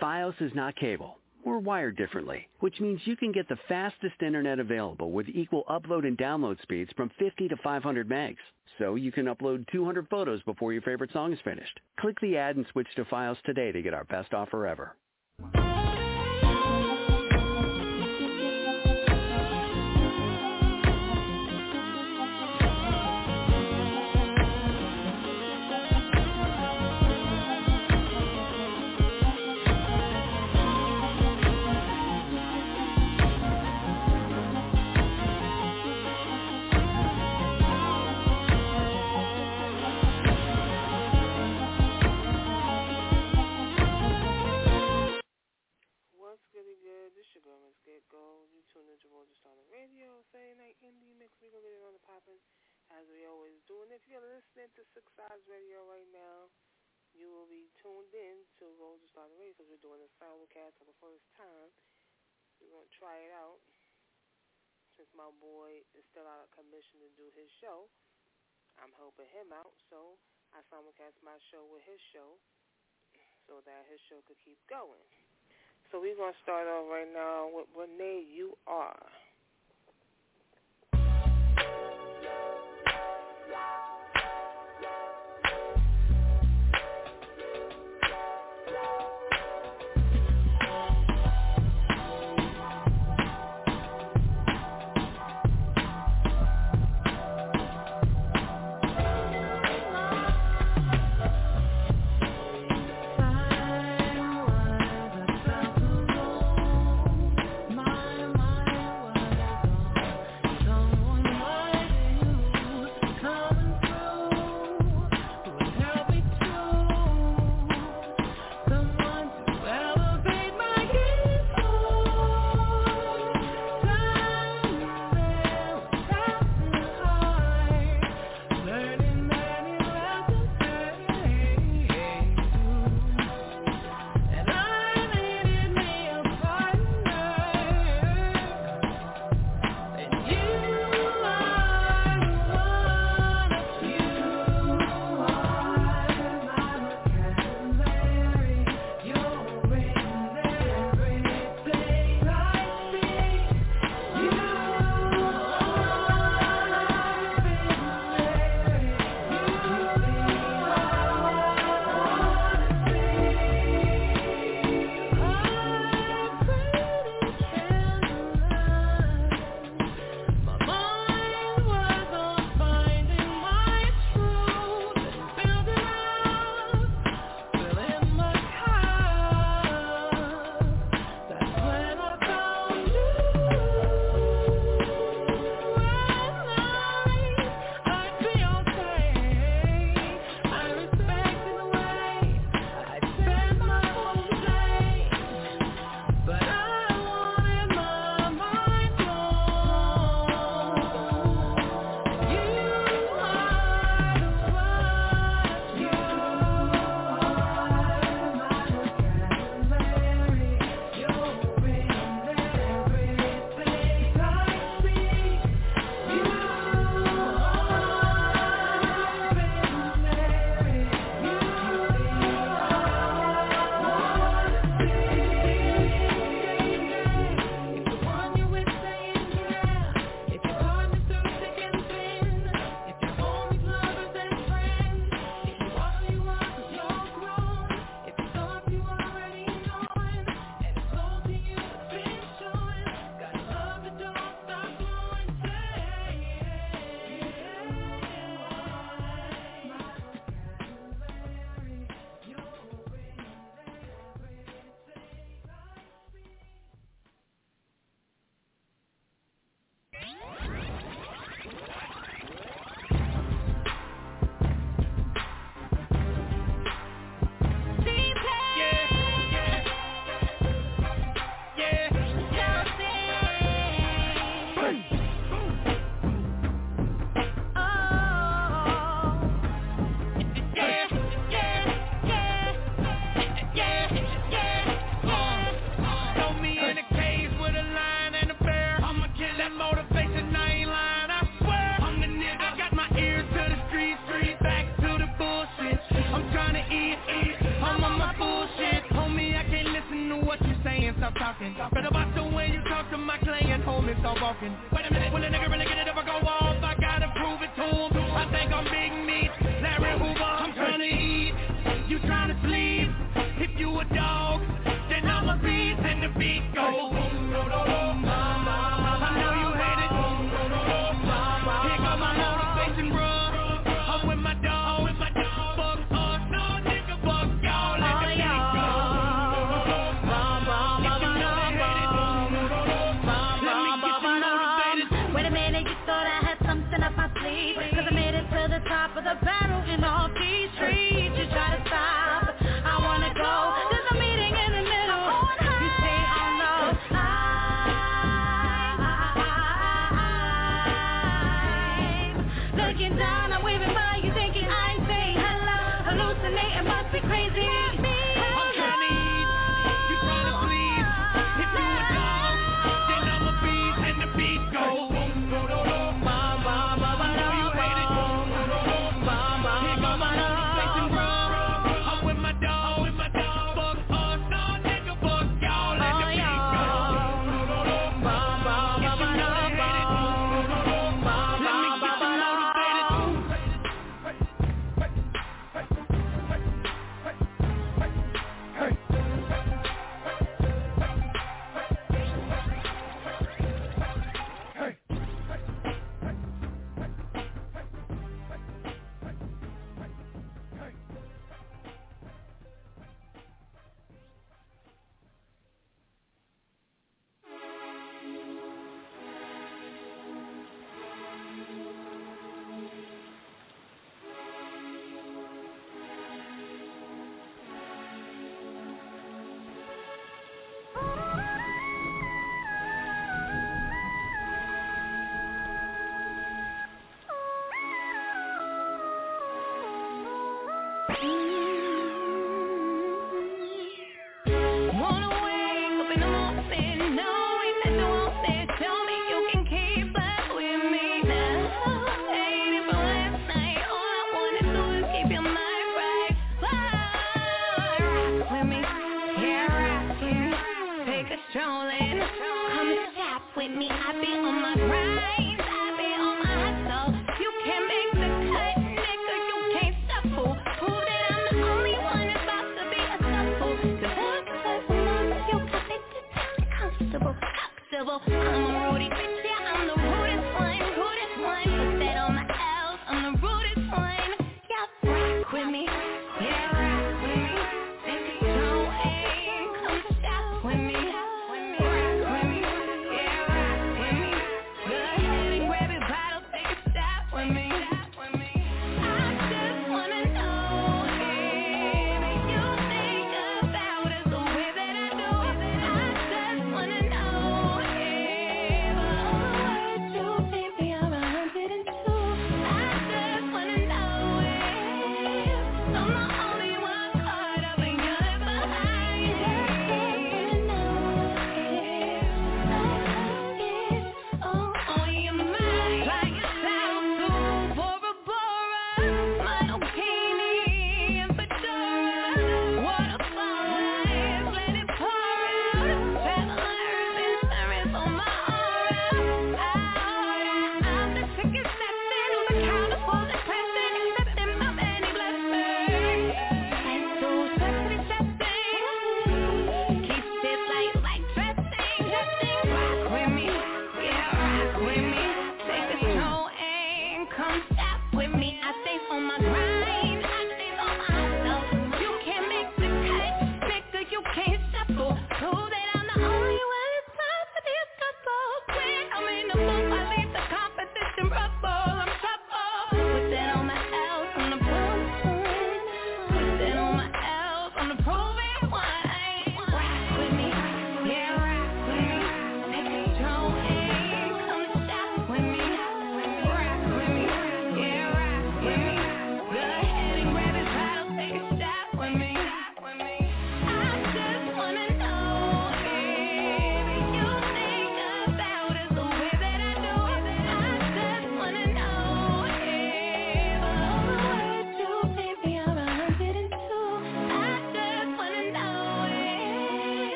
Fios is not cable. We're wired differently, which means you can get the fastest internet available with equal upload and download speeds from 50 to 500 megs. So you can upload 200 photos before your favorite song is finished. Click the ad and switch to Fios today to get our best offer ever. Gold. You tune into Road to Stardom Radio, Saturday Night Indie Mix. We gonna get it on the poppin' as we always do. And if you're listening to Six Sides Radio right now, you will be tuned in to Road to Stardom Radio because we're doing a simulcast for the first time. We're gonna try it out since my boy is still out of commission to do his show. I'm helping him out, so I simulcast my show with his show so that his show could keep going. So we're going to start off right now with Renee, You Are.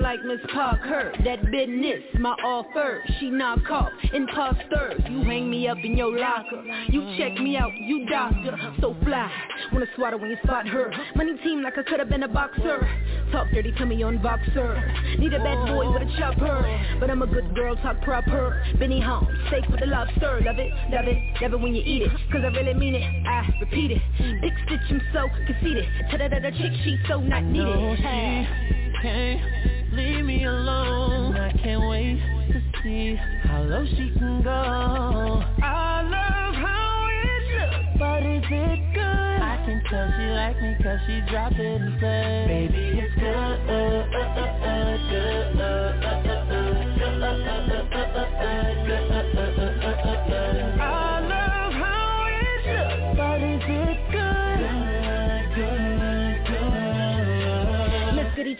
Like Miss Parker. That business, my offer She knock off, imposters You hang me up in your locker. You check me out, you doctor. So fly, wanna swat when you spot her. Money team like I could've been a boxer. Talk dirty to me on Voxer. Need a bad boy with a chopper. But I'm a good girl, talk proper. Benny Holmes, steak with the lobster. Love it, love it, love it when you eat it. Cause I really mean it, I repeat it. Big stitch, I'm so conceited. Ta-da-da-da chick, she's so not needed. Can't leave me alone I can't wait to see how low she can go I love how it looks, but is it good? I can tell she like me cause she dropped it and said Baby it's good, uh, uh, uh, uh, good, uh, uh, uh, uh, good, uh, uh, uh, uh, uh, good, uh, uh, uh, uh,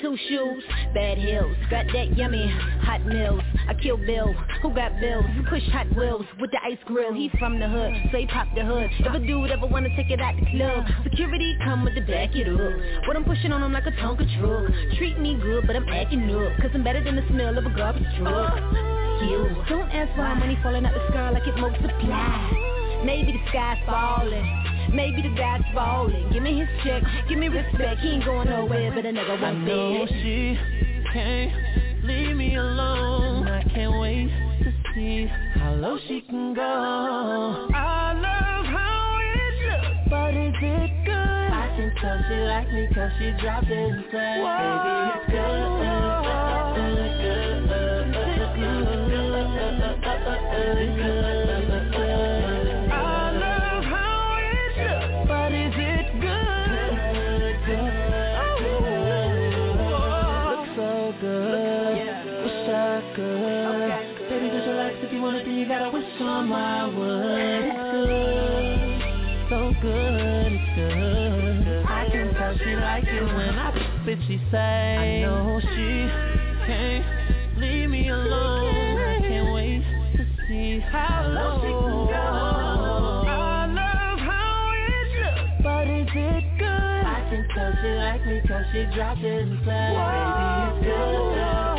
two shoes, bad heels, got that yummy hot meals. I kill Bill, who got bills? Push Hot Wheels with the ice grill. He from the hood, so he pop the hood. If a dude ever wanna take it out the club, security come with the back it up. What I'm pushing on him like a Tonka truck. Treat me good, but I'm acting up, cause I'm better than the smell of a garbage truck. You don't ask why money falling out the sky like it multiply. Maybe the sky's falling. Maybe the guy's falling. Give me his check, give me respect. He ain't going nowhere, but a nigga won't be. I know she can't leave me alone. I can't wait to see how low she can go. I love how it looks, but is it good? I can tell she like me cause she dropped it and said, Baby, it's good. Uh, uh, uh, good. Uh, uh, uh, uh, uh, uh, good. On my wood. It's good, so good, it's good. I can tell she like it when I spit. She say, I know she can't leave me alone. I can't wait to see how low she can go. I love how it looks, but is it good? I can tell she like me 'cause she dropped it and said, Baby, it's good,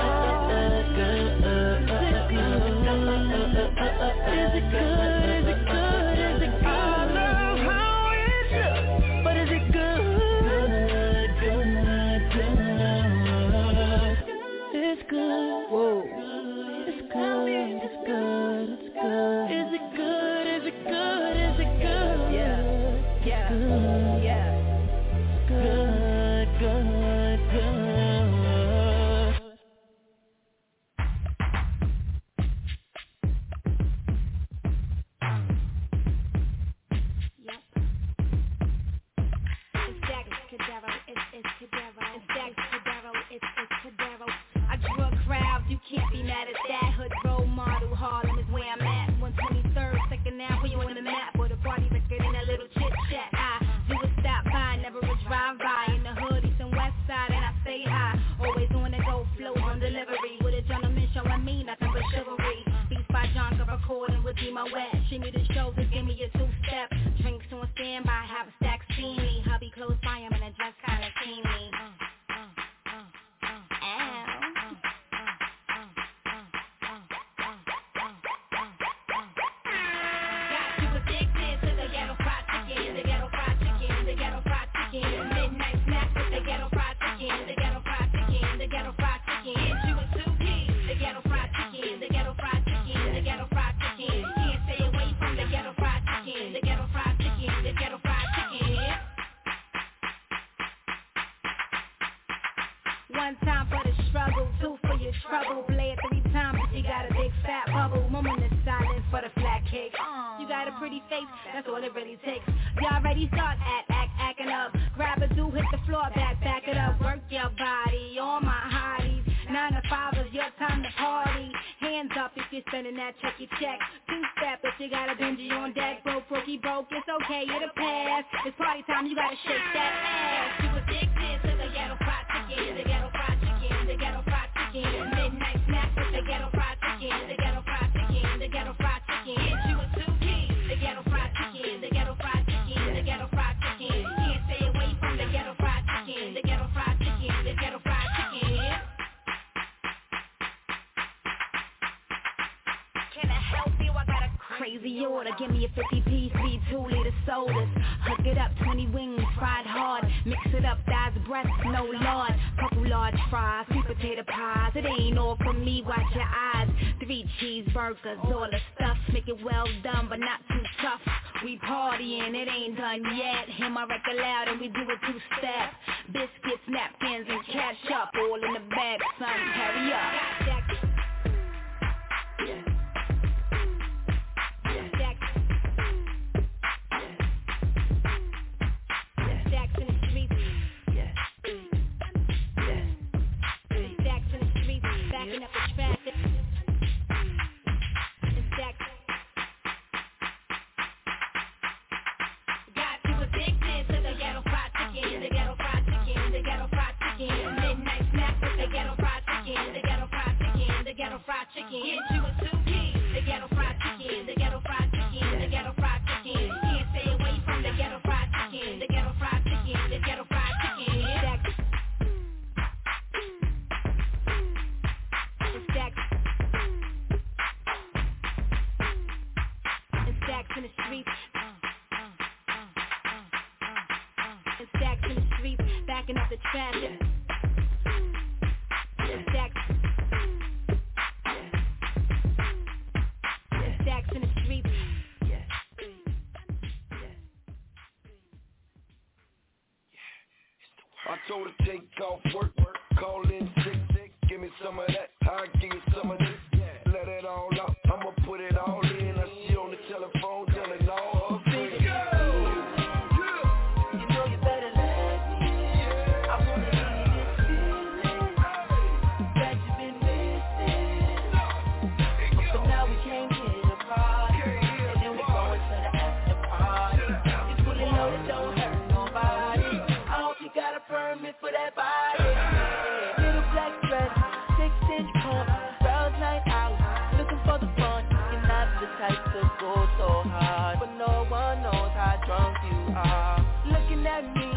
Looking at me.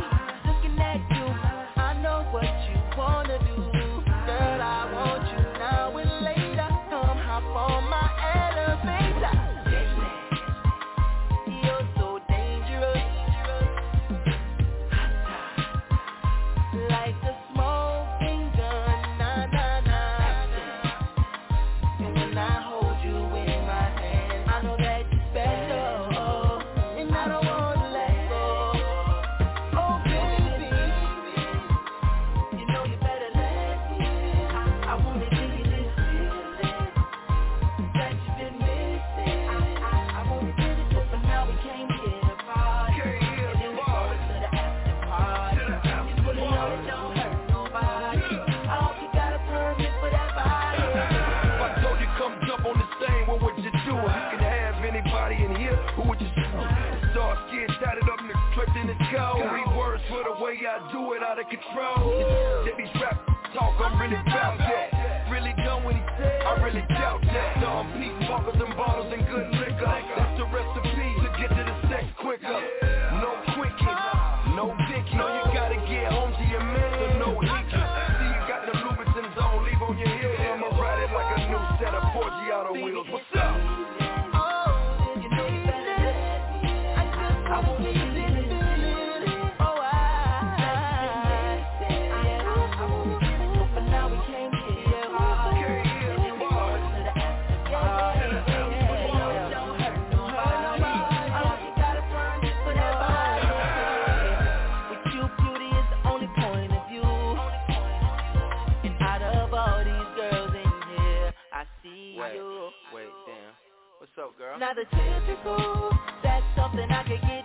tripped in the go. Three words for the way I do it, out of control. They rap talk, I'm really about that. Really going, I really doubt that. No, I'm peeping. not a typical. That's something I could get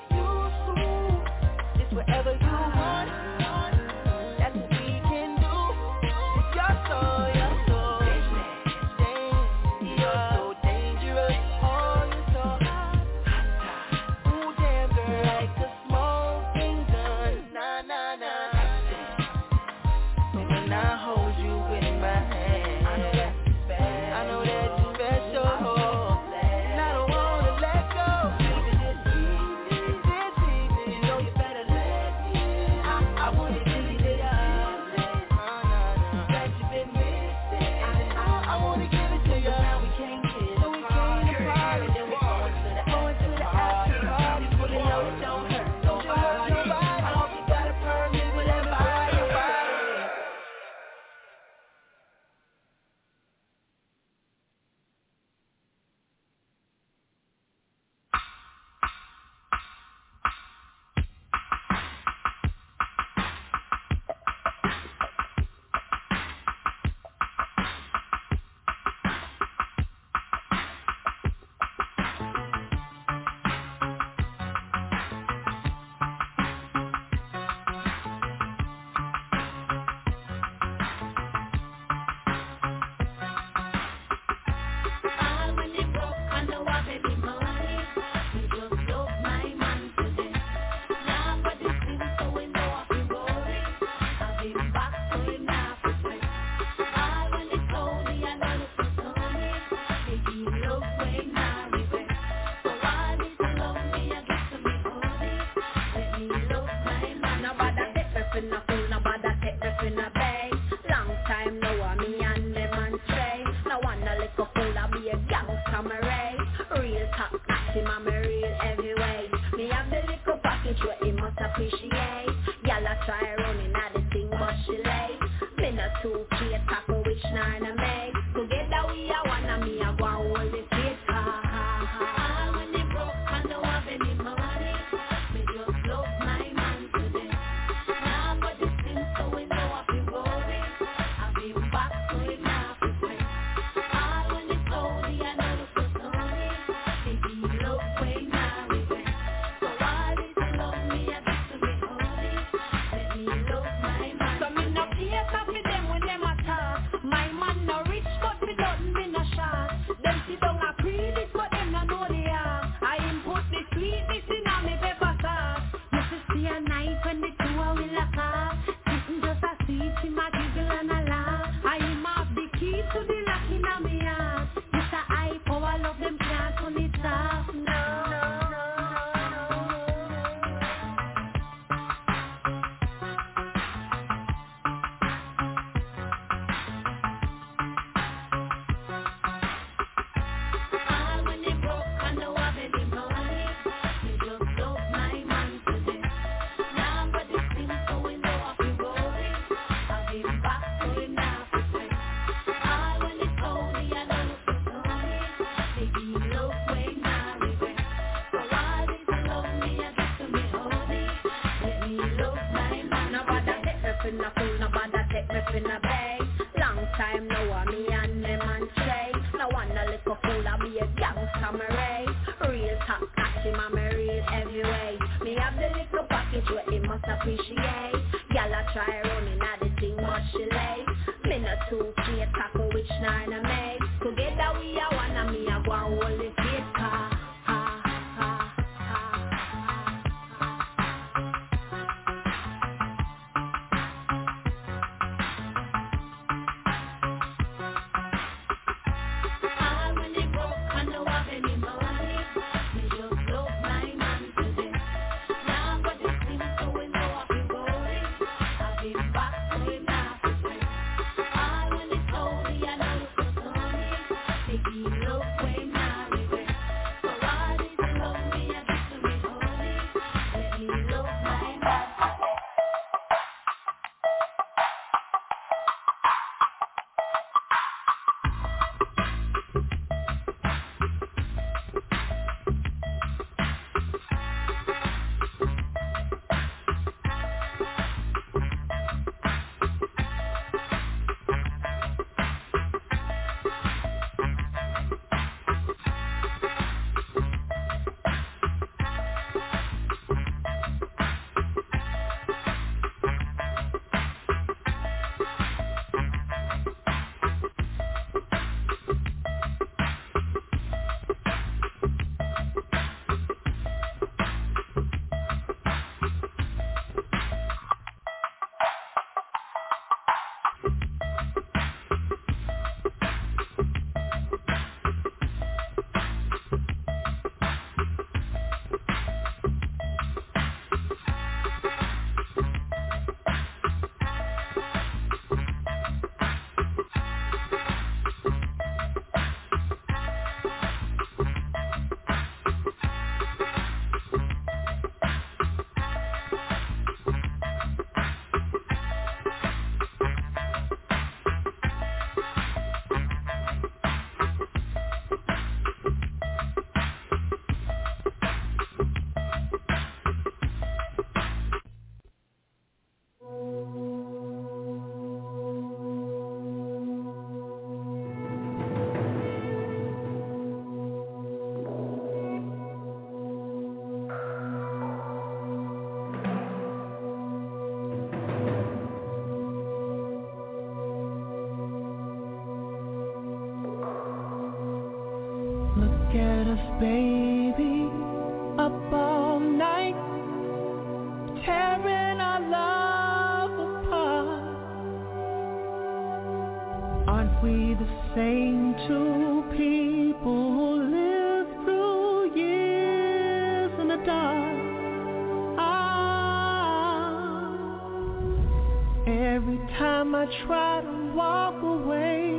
try to walk away,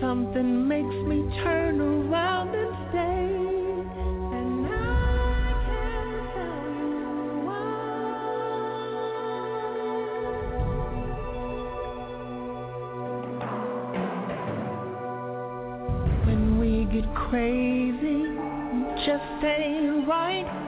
something makes me turn around and stay. get crazy, just ain't right.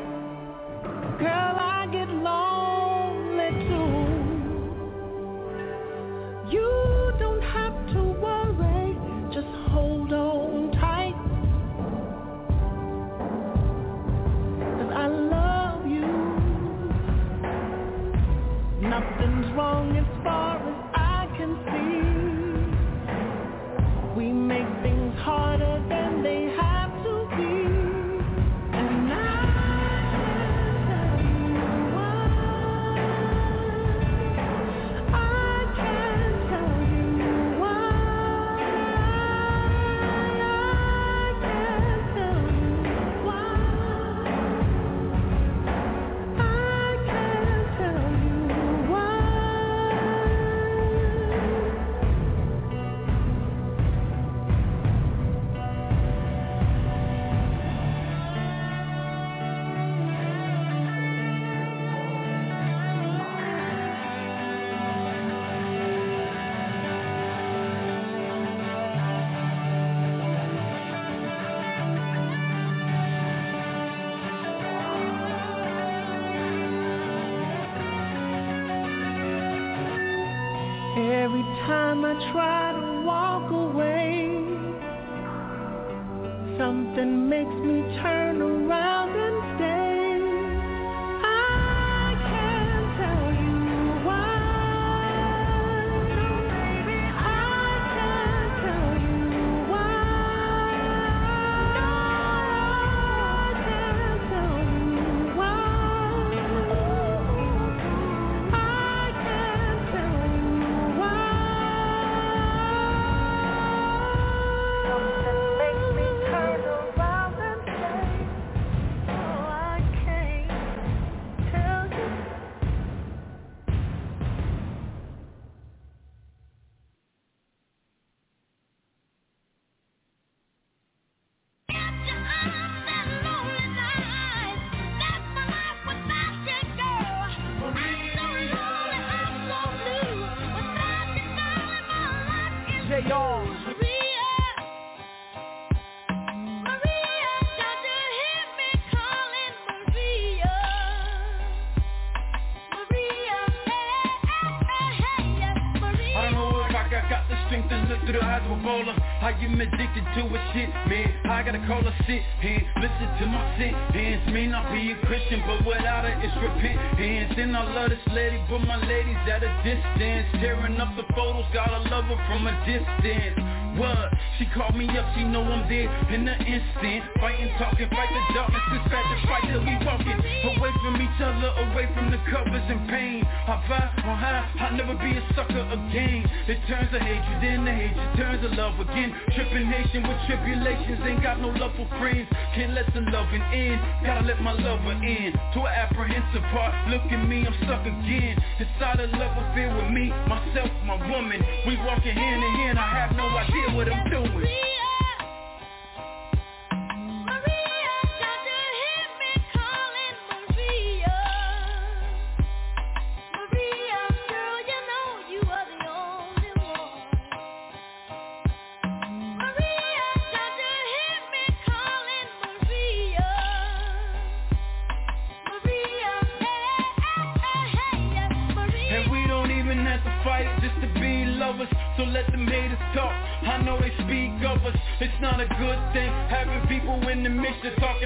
Am addicted to a shit, man. I gotta call a sit and listen to my sin Hands may not be a Christian, but without it, it's repent Hands and I love this lady, but my lady's at a distance. Tearing up the photos, gotta love her from a distance She called me up, she know I'm there in an instant. Fighting, talking, fight the darkness, dispatch the fight till we walking. Away from each other, away from the covers and pain. I vibe on high, I'll never be a sucker again. It turns to hatred, then the hatred turns to love again. Tripping nation with tribulations, ain't got no love for friends. Can't let the loving end, gotta let my lover in. To an apprehensive part, look at me, I'm stuck again. Inside a love affair with me, myself, my woman. We walking hand in hand, I have no idea what I'm doing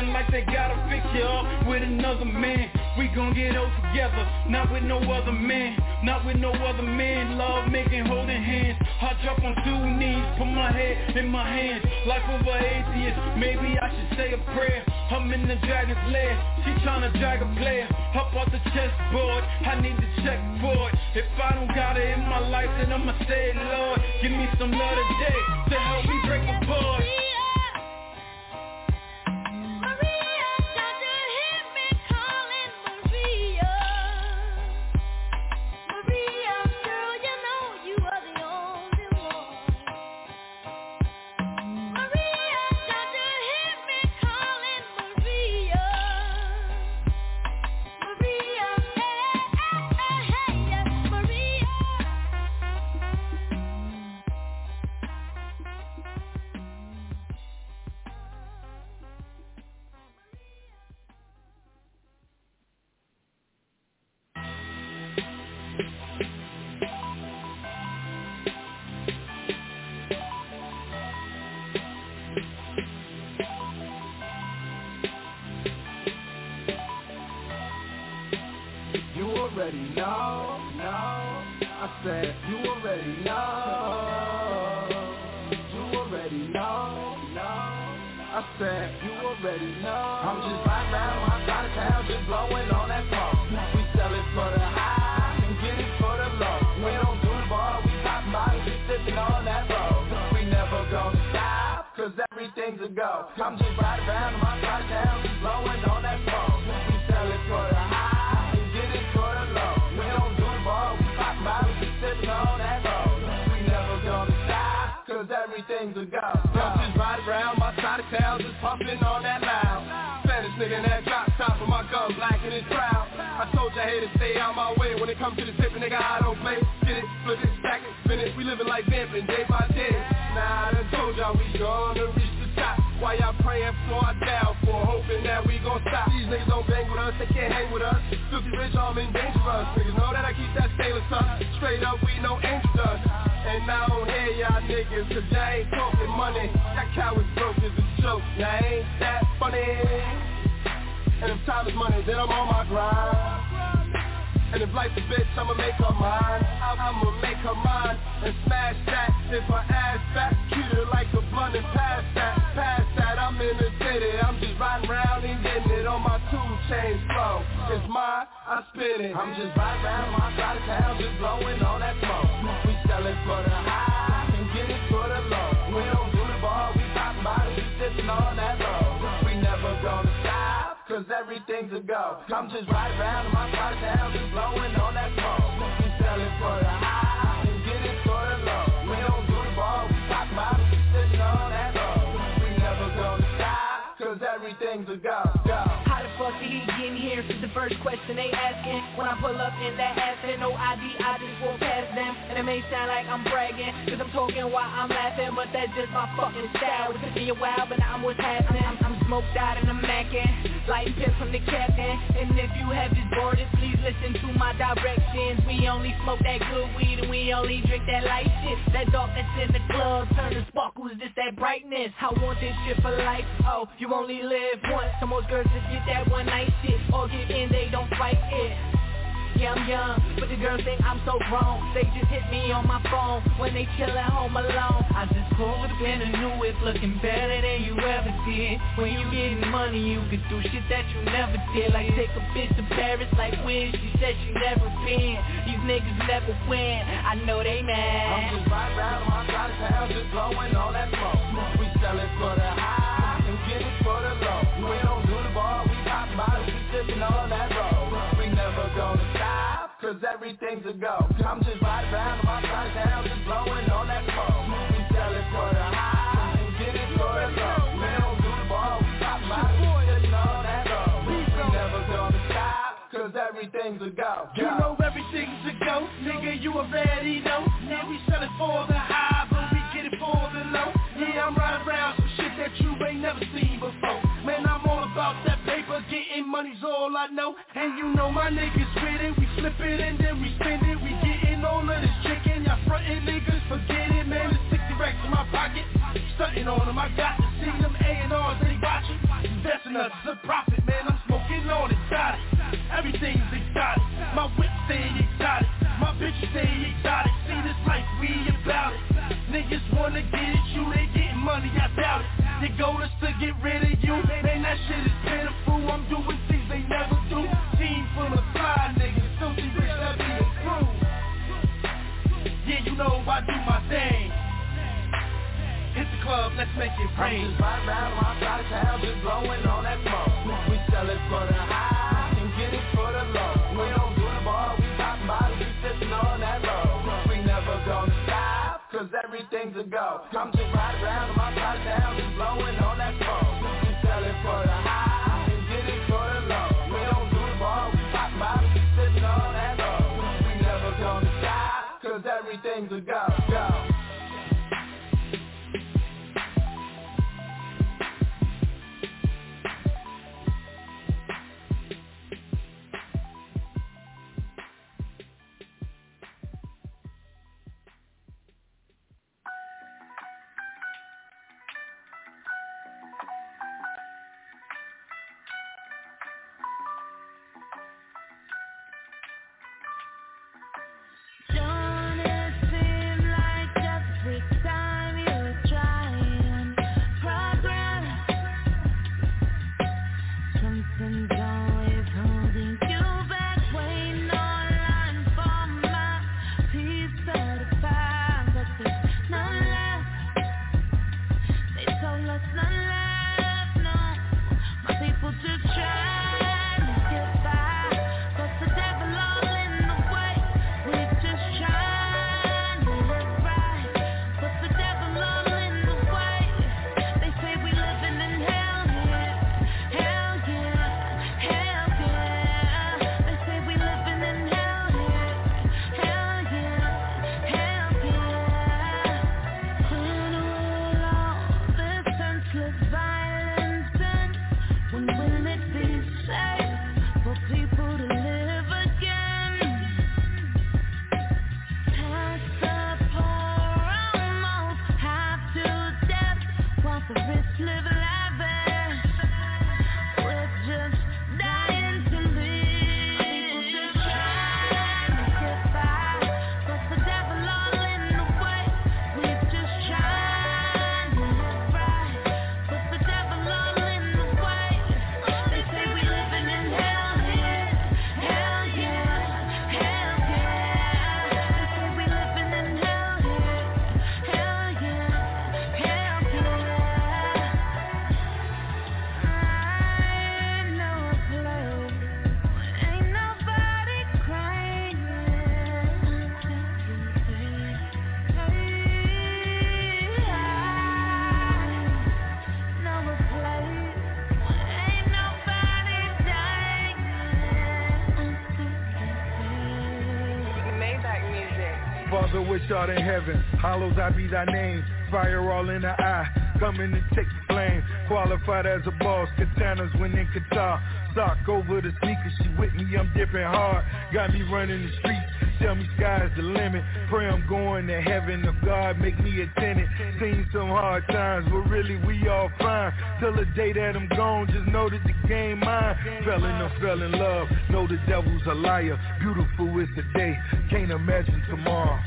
talking like they got a picture up with another man. We gon' get old together, not with no other man. Not with no other man, love making holding hands. I drop on two knees, put my head in my hands. Life of an atheist, maybe I should say a prayer. I'm in the dragon's lair, she tryna drag a player. Up off the chessboard, I need to check for it. If I don't got it in my life, then I'ma say, Lord Give me some love today, to help me break apart. this God is a prophet, man. I'm smoking on it, got it. Everything's exotic. My whip stay exotic. My bitch stay exotic. See this life, we about it. Niggas wanna get at you, they getting money, I doubt it. They go is to get rid of you, man. That shit is pitiful. I'm doing things they never do. Team full of fly niggas, filthy rich, that be a crew. Yeah, you know I do my thing club, let's make it rain. I'm just right round my side town, just blowing on that smoke. We sell it for the high and get it for the low. We don't do the bar, we pop bottles, we sitting on that road. We never gonna stop, cause everything's a go. I'm just right round my side town, just blowing on that smoke. We sell it for the high and get it for the low. We don't do the bar, we pop bottles, we sitting on that road. We never gonna stop, cause everything's a go. Father in heaven, hallowed I be thy name. Fire all in the eye, coming to take the flame. Qualified as a boss, katanas when in Qatar. Sock over the sneakers, she with me, I'm dipping hard. Got me running the streets, tell me sky's the limit. Pray I'm going to heaven, if God make me a tenant. Seen some hard times, but really we all fine. Till the day that I'm gone, just know that the game mine. Fell in or fell in love, know the devil's a liar. Beautiful is the day, can't imagine tomorrow.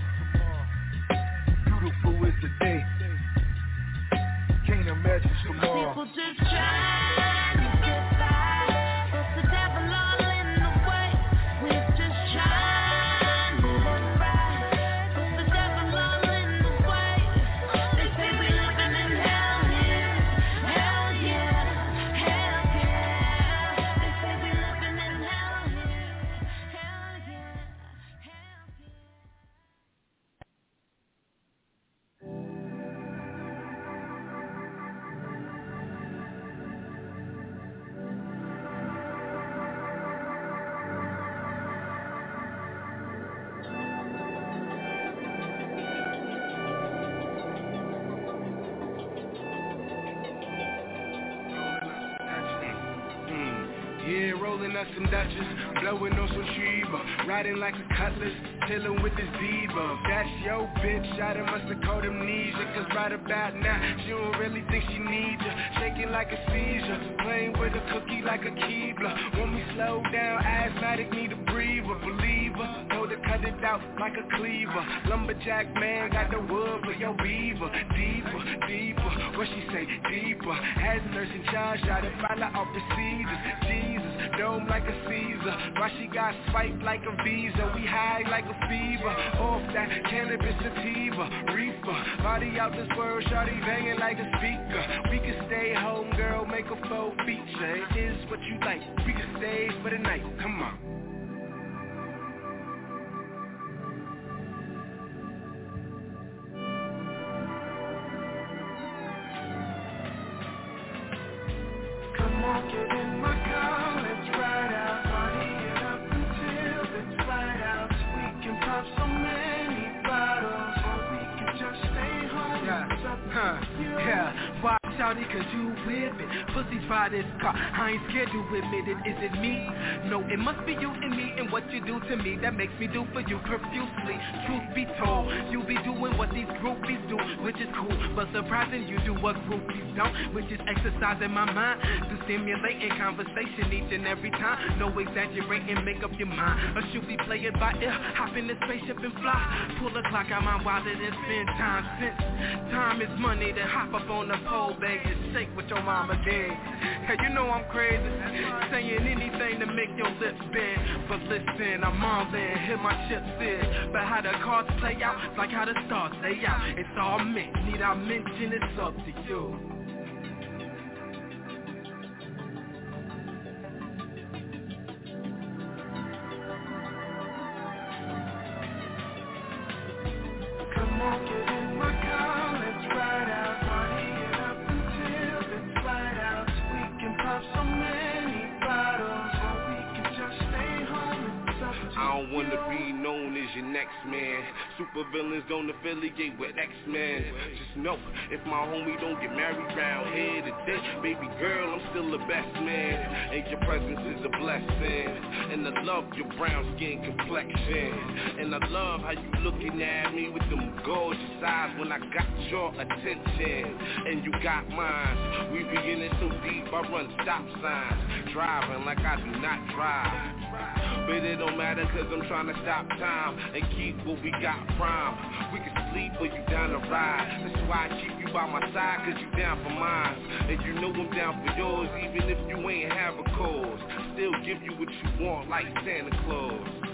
Yeah, rolling up some Dutchess, blowing on some Sheba, riding like a cutlass, chilling with this diva. That's your bitch, I done must have caught amnesia, cause right about now, she don't really think she needs you. Shaking like a seizure, playing with a cookie like a Keebler. Want me slow down, asthmatic, need a cut it out like a cleaver. Lumberjack man, got the wood for your beaver. Deeper, deeper, what she say, deeper. Has nurse charge, try to find out off procedures. Jesus, dome like a Caesar. Why she got spiked like a visa? We high like a fever. Off that cannabis sativa, reefer. Body out this world, shawty banging like a speaker. We can stay home, girl, make a faux feature. It is what you like. We can stay for the night. Come on. Admit it. Is it me? No, it must be you and what you do to me that makes me do for you profusely. Truth be told, you be doing what these groupies do, which is cool, but surprising you do what groupies don't, which is exercising my mind to stimulating conversation each and every time. No exaggerating, make up your mind. Or should we play it by ear? Hop in the spaceship and fly. Pull the clock out my wallet and spend time since time is money. Then hop up on the pole, bag and shake what your mama did. Hey, you know I'm crazy, saying anything to make your lips bend. But listen, I'm all in, hit my chips in. But how the cards play out, like how the stars lay out. It's all meant, need I mention it's up to you. Come on, get in my car, let's ride out. Up until out. We can pop so don't wanna be known as your next man. Super villains don't affiliate with X-Men. Just know, if my homie don't get married round here today, baby girl, I'm still the best man. And your presence is a blessing. And I love your brown skin complexion. And I love how you looking at me with them gorgeous eyes when I got your attention. And you got mine. We beginning so deep, I run stop signs. Driving like I do not drive. But it don't matter cause I'm trying to stop time and keep what we got prime. We can sleep or you down to ride. That's why I keep you by my side cause you down for mine. And you know I'm down for yours even if you ain't have a cause. Still give you what you want like Santa Claus.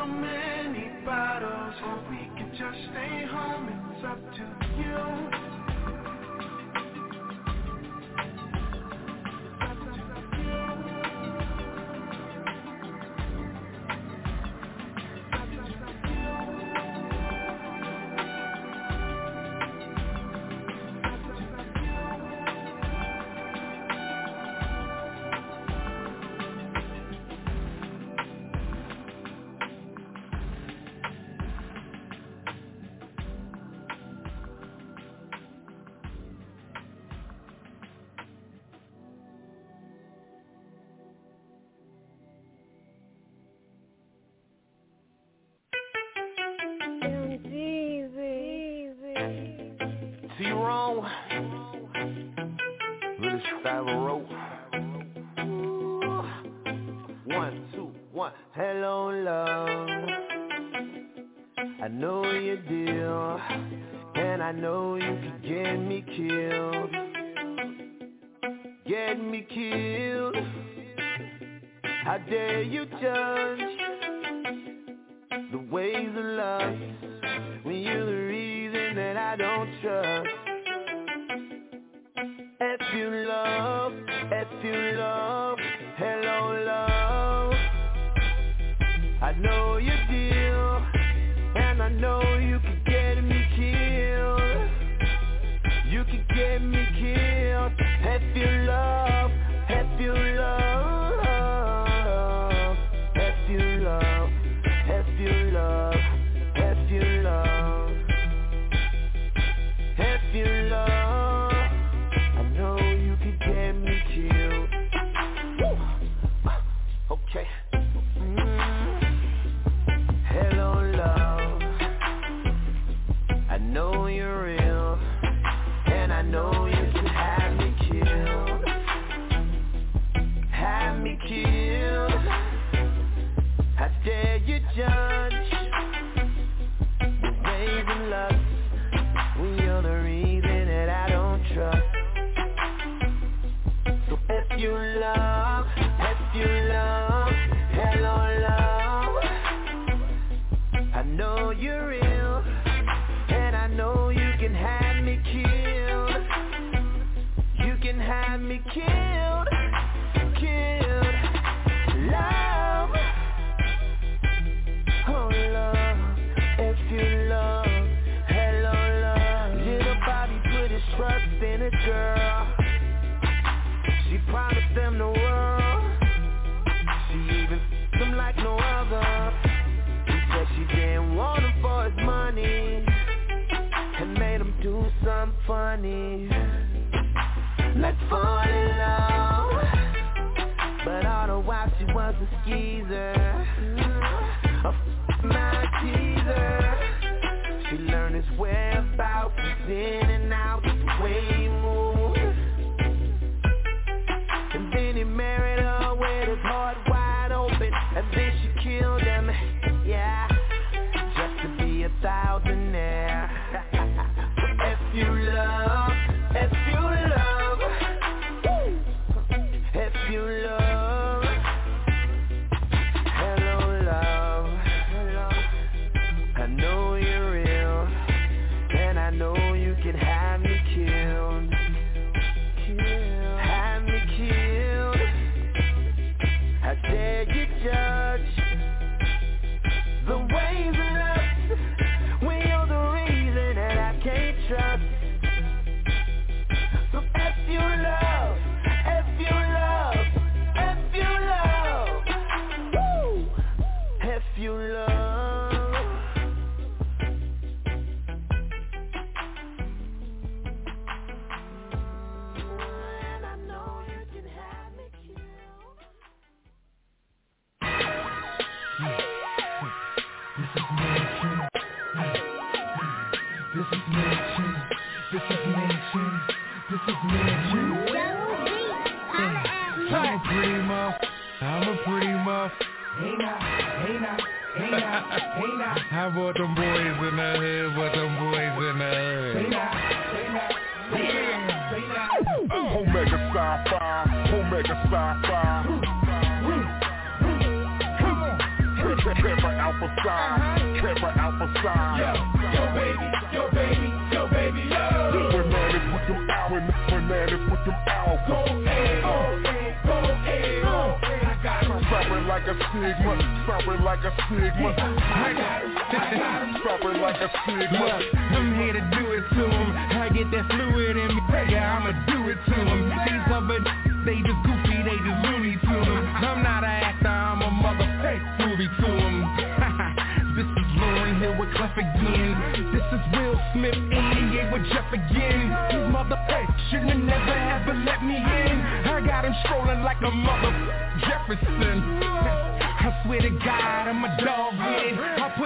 So many bottles, or we can just stay home. It's up to you. Get me killed. How dare you judge the ways of love when you're the reason that I don't trust.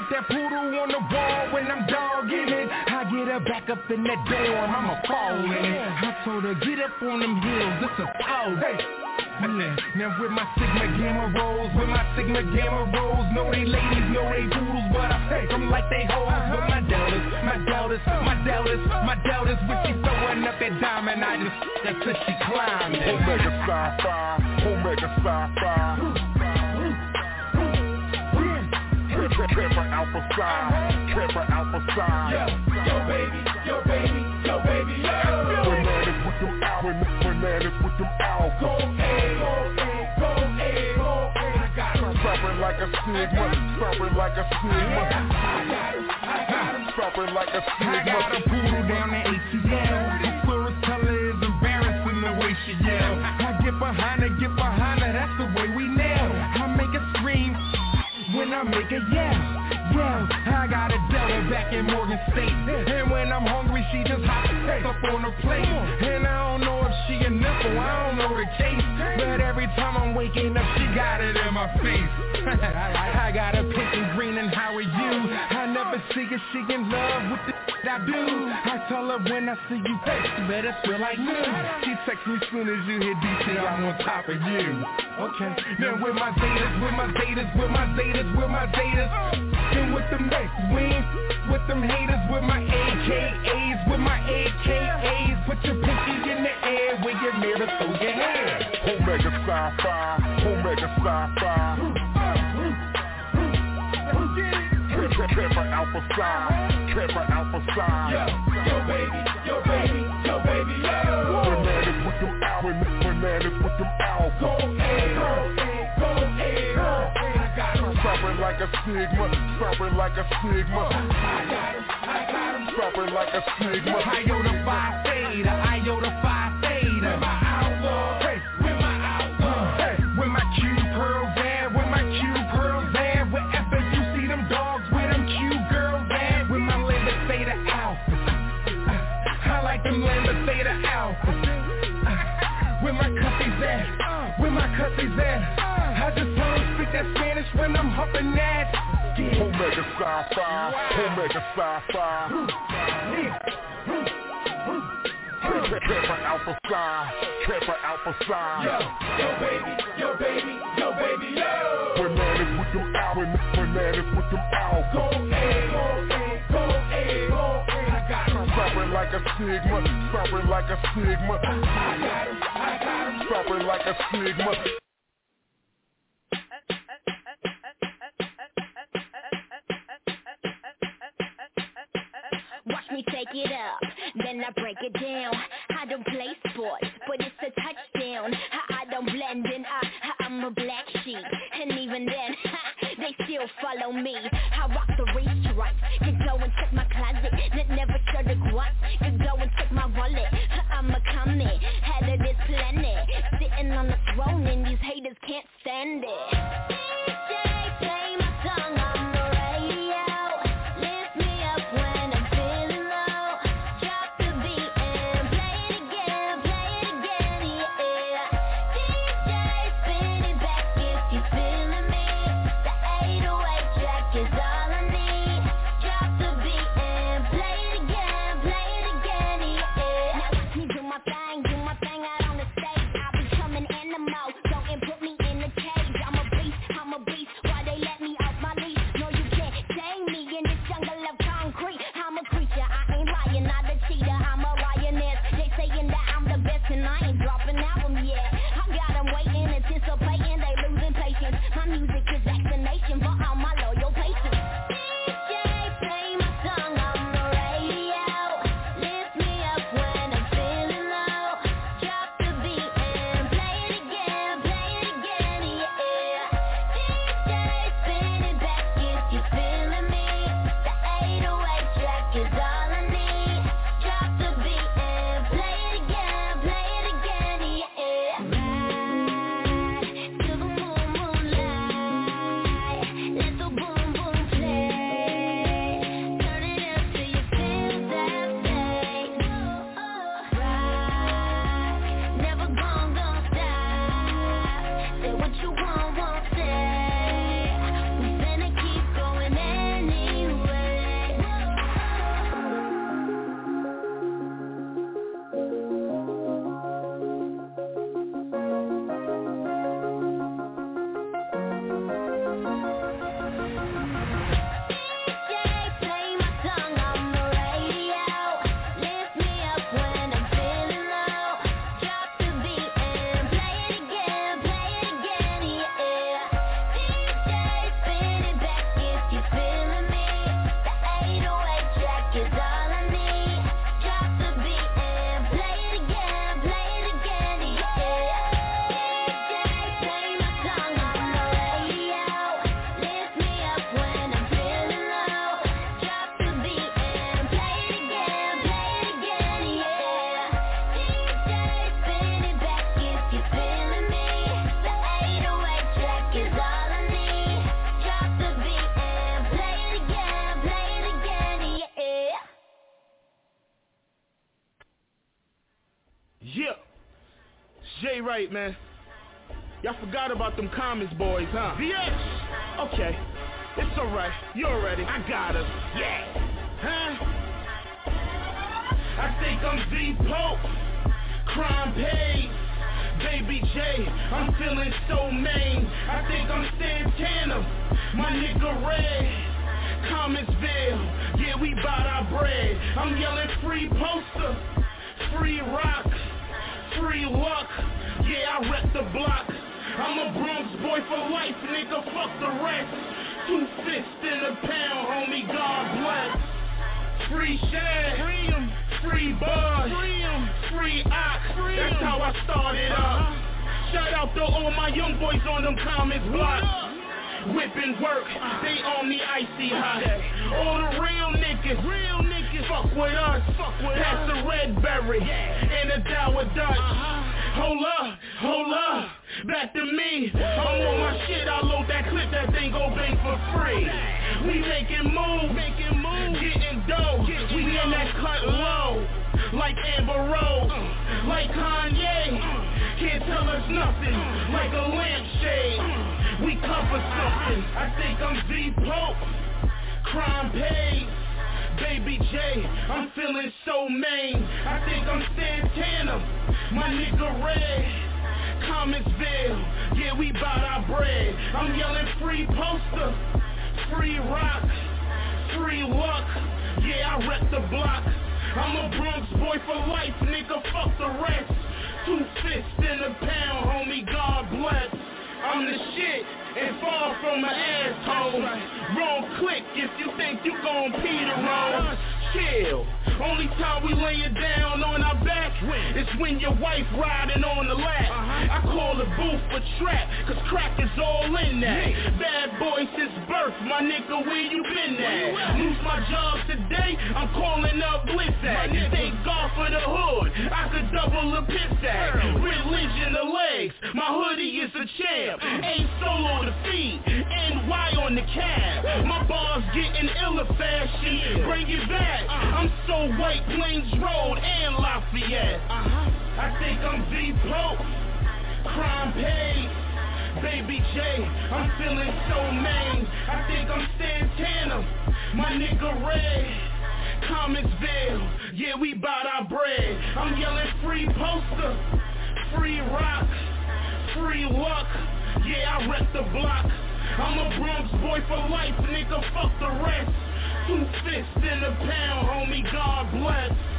Put that poodle on the wall when I'm dogging it. I get her back up in that dorm, I'ma fall in it. I told her, get up on them hills, it's a. Hey. Yeah. Now with my Sigma Gamma Rhos, with my Sigma Gamma Rhos, know they ladies, know they poodles, but I take them like they hoes. With my deltas, my deltas, my deltas, my deltas, when she throwing up that diamond, I just, that's till she climbing. Omega Psi Phi, Omega Psi Phi. Kappa Alpha Psi, Kappa Alpha Psi. Yo, yo baby, yo baby, yo baby, yo. Bananas with them al, bananas with them alpha. Go A, go A, go A, go A. I got him. Soaring like a stigma, soaring like a stigma. I got him, I got him. Soaring like a I got a stigma. poodle down the ATL. The Florist color is embarrassing the way she yell. I get behind her, get behind her, that's the way we nail. I make her scream when I make her yell. State. And when I'm hungry, she just hops up on her plate. And I don't know if she a nipple, I don't know the case. But every time I'm waking up, she got it in my face. I got a pink and green and how are you? I never see her, she in love with the I do. I tell her when I see you, you better feel like me. She texts me soon as you hit DC, I'm on top of you. Okay. Now with my Zetas, with my Zetas, with my Zetas, with my Zetas. Then with them next wings, with them haters, with my AKAs, with my AKAs. Put your pinky in the air you're near to throw your hand. Omega Psi Phi, Omega Sci-Fi. Kappa Alpha Psi, Kappa Alpha Psi. Yo, yo baby, yo baby, yo baby, yo. Bananas with them bananas with them. Go A, go A, go A, go A. I got him. Soaring like a stigma, soaring like a stigma. I got him, I got him. Like a stigma. Iota Phi Theta, Iota Phi my. I just them speak that Spanish when I'm humping that. Yeah. Omega Psi Phi, Omega Sci-Fi. Kappa Alpha Psi, Kappa Alpha Psi. Yo, yo baby, yo baby, yo baby, yo. Bananas with them al, bananas with them alpha. Go A, go A, go A, go A. I got him. Soaring like a stigma, soaring like a stigma. I got him, I got him. Soaring like a stigma. Me take it up, then I break it down. I don't play sports, but it's a touchdown. I, I don't blend in, I, I'm a black sheep. And even then, they still follow me. I rock the race stripes. Could go and check my closet, that never showed a grunt. Could go and check my wallet. I'm a comet, head of this planet. Sitting on the throne and these haters can't stand it. About them comments, boys, huh? VX! Okay. It's alright. You're ready. I got us. Yeah. Huh? I think I'm Z Pope. Crime paid. Baby J, I'm feeling so main. I think I'm Santana. My nigga Red. Commontsville. Yeah, we bout our bread. I'm yelling free poster. Free rock. Free luck. Yeah, I rep the block. I'm a Bronx boy for life, nigga. Fuck the rest. Two fists in a pound, homie. God bless. Free Shad, free 'em. free Buzz, free 'em. free Ox. That's how I started up. Uh-huh. Shout out to all my young boys on them comments blocks. Whipping work, uh-huh. they on the icy hot. All the real niggas, real niggas, fuck with us. Fuck with Pass the red berry and a Dower Dutch. Uh-huh. Hold up, hold up, back to me. I'm on my shit, I load that clip, that thing go bang for free. We making moves, making moves, getting dough. We in that cut low, like Amber Rose, like Kanye. Can't tell us nothing, like a lampshade. We cover something. I think I'm Z Pope. Crime paid. Baby J, I'm feeling so main. I think I'm Santana. My nigga Red. Commontsville. Yeah, we bout our bread. I'm yelling free poster. Free rock. Free luck. Yeah, I rep the block. I'm a Bronx boy for life, nigga. Fuck the rest. Two fists in a pound, homie. God bless. I'm the shit and far from an asshole. Wrong click if you think you gon' Peter roll. Chill. Only time we lay it down on our back is when your wife riding on the lap. I call the booth for trap, cause crack is all in that. Bad boy since birth, my nigga, where you been at? Lose my job today, I'm calling up Blizzard. Thank God for the hood, I could double a piss at. Religion of legs, my hoodie is a champ. Ain't solo the feet, NY on the cab. My bars getting iller fashion, bring it back. I'm so white, Plains Road and Lafayette. Uh-huh. I think I'm Z Pope, crime paid. Baby J, I'm feeling so main. I think I'm Santana, my nigga Red. Commontsville, yeah, we bought our bread. I'm yelling free poster, free rock, free luck. Yeah, I rep the block. I'm a Bronx boy for life, nigga, fuck the rest. Two fists in a pound, homie, God bless.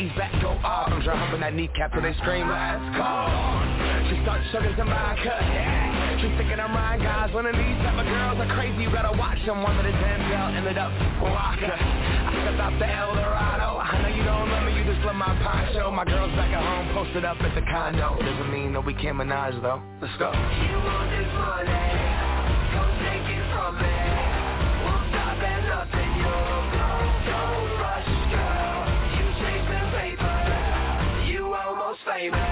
ease back, go off I'm dry humping that kneecap till they scream, let's go She starts chugging some vodka. She's thinking I'm Ryan, guys One of these type of girls are crazy, you better watch them. One of the damn girl ended up rocker I stepped out the Eldorado I know you don't love me, you just love my poncho. My girl's back at home, posted up at the condo. Doesn't mean that we can't menage though, let's go. You want this money. say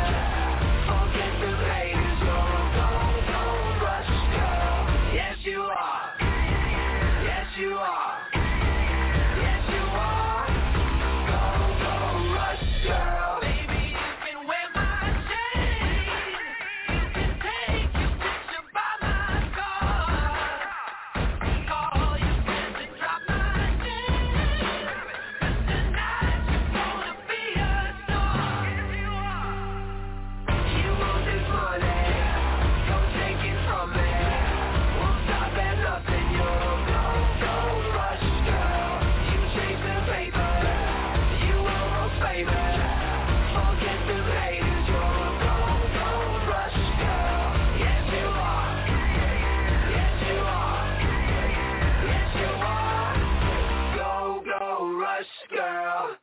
girl.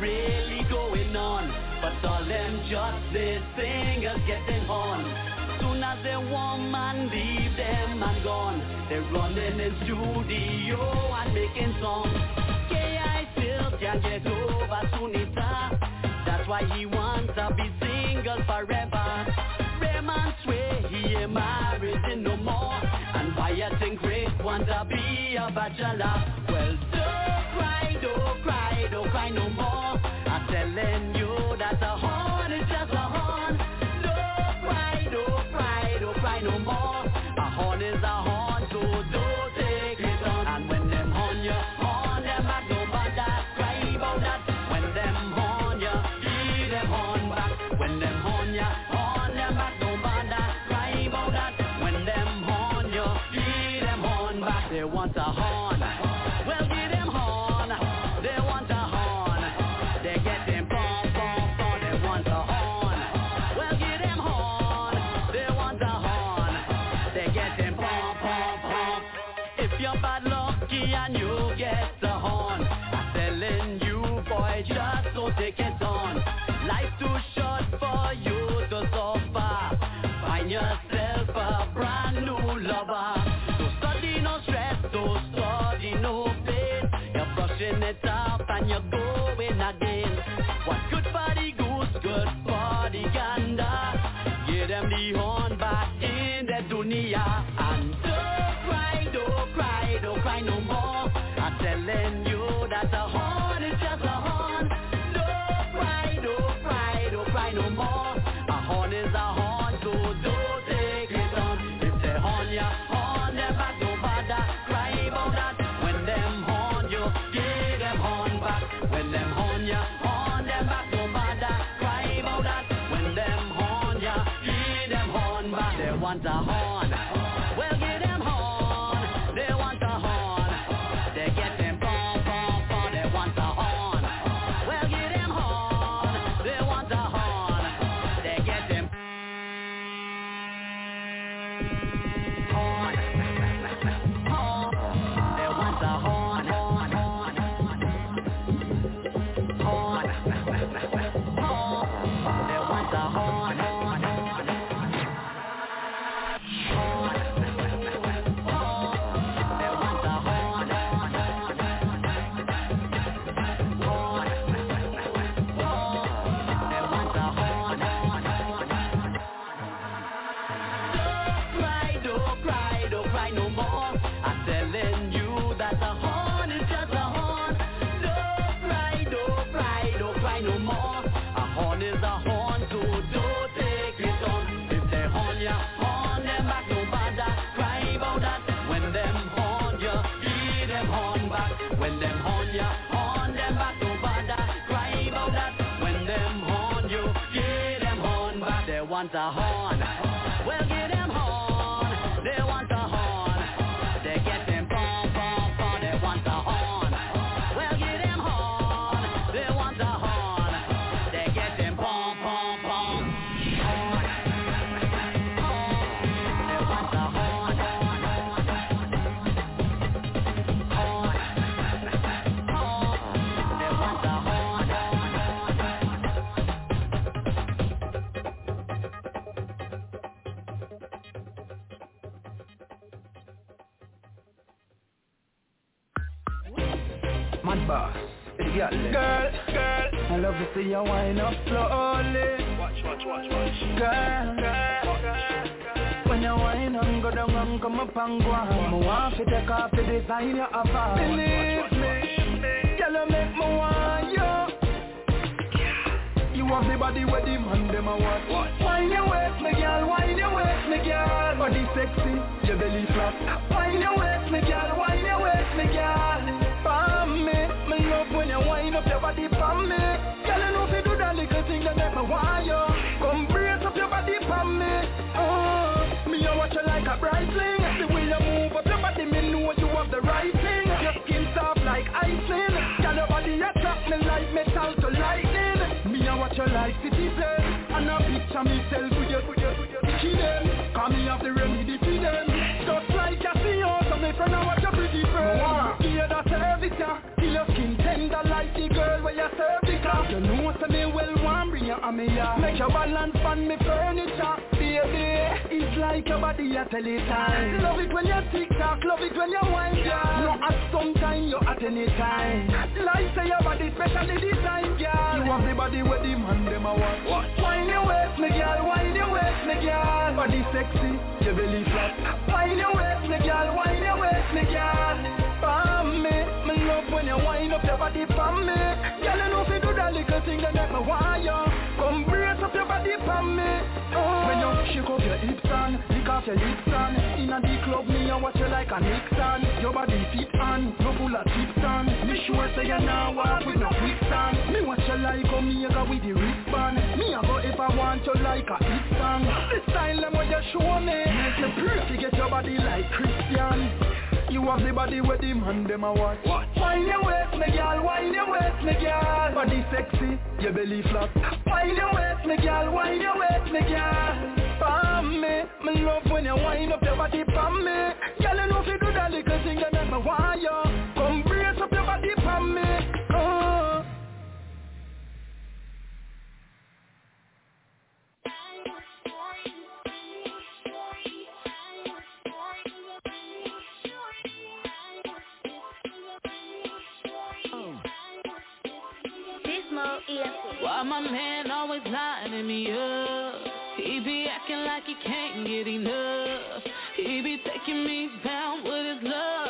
really going on. But all them just this thing is getting on their woman, leave their man gone. They're running in studio and making songs. K.I. still can't get over Sunita. That's why he wants to be single forever. Raymond swear he ain't married no more. And why you think Rick wants to be a bachelor. your body. Honda. A horn, sexy, your belly flat. Wine your waist, me girl, wine your waist, me girl. Pam me, me love when you wind up your body pam me. Girl, you know if you do that little thing that make me want you. Come brace up your body pam me. Oh, me a watch you like a bright thing. The way you move up your body, me know you have the right thing. Your skin soft like icing. Girl, your body attract me like metal to lightning. Me a watch you like citizen. And a picture myself the service ya, your skin tender like the girl where you serve it ya. You know say me well want bring you on me ya. Make your balance on me furniture, baby. It's like your body a tell it time. Love it when you tick tock, love it when you wind ya. No at some time, you at any time. Like say your body specially designed, girl. You have the body where the man them a want. Wine your waist, me girl, wine your waist, me girl. Body sexy, your belly flat. Wine your waist, me girl, wine your waist, me girl. Pam me, me love when you wind up your body pam me. Girl, you know you do that little thing that make me want you. Come brace up your body pam me. Oh. When you shake up your hips and lick off your lips and inna the club me I watch you like a Nixon. Your body fit and no full of tips and me sure say you now walk with no quicksand. Me watch you like a Omega with the wristband. Me a go if I want you like a hit. The style them what you show me make you pretty get your body like Christian. You have the body where the man them a watch. Wine your waist, me girl, wine your waist, me girl. Body sexy, your belly flat. Wine your waist, me girl, wine your waist, me girl. Pam me, me love when you wind up your body pam me. Girl, you know if you do that little thing that make me want you. Why my man always lining me up? He be acting like he can't get enough. He be taking me down with his love,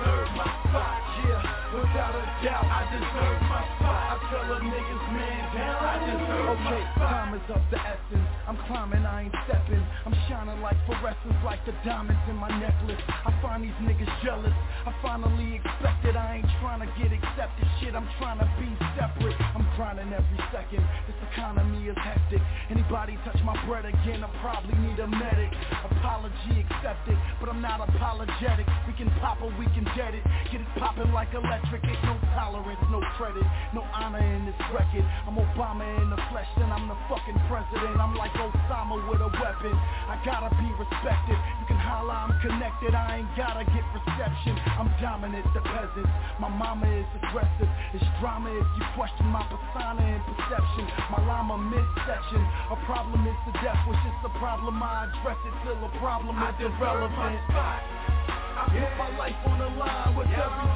deserve my spot. Yeah, without a doubt, I deserve my spot. I tell a niggas man down. I deserve Okay, time is of the essence. I'm climbing, I ain't stepping. I'm shining like fluorescence, like the diamonds in my necklace. I find these niggas jealous. I finally expected. I ain't trying to get accepted. Shit, I'm trying to be separate. I'm grinding every second. This economy is hectic. Anybody touch my bread again, I probably need a medic. Accepted, but I'm not apologetic. We can pop or we can get it. Get it popping like electric. Ain't no tolerance, no credit, no honor in this record. I'm Obama in the flesh, then I'm the fucking president. I'm like Osama with a weapon. I gotta be respected. You can holla, I'm connected. I ain't gotta get reception. I'm dominant, the peasants. My mama is aggressive. It's drama if you question my persona and perception. My llama midsection. A problem is the death, which is the problem. I address it till a problem is irrelevant. I put my life on the line with every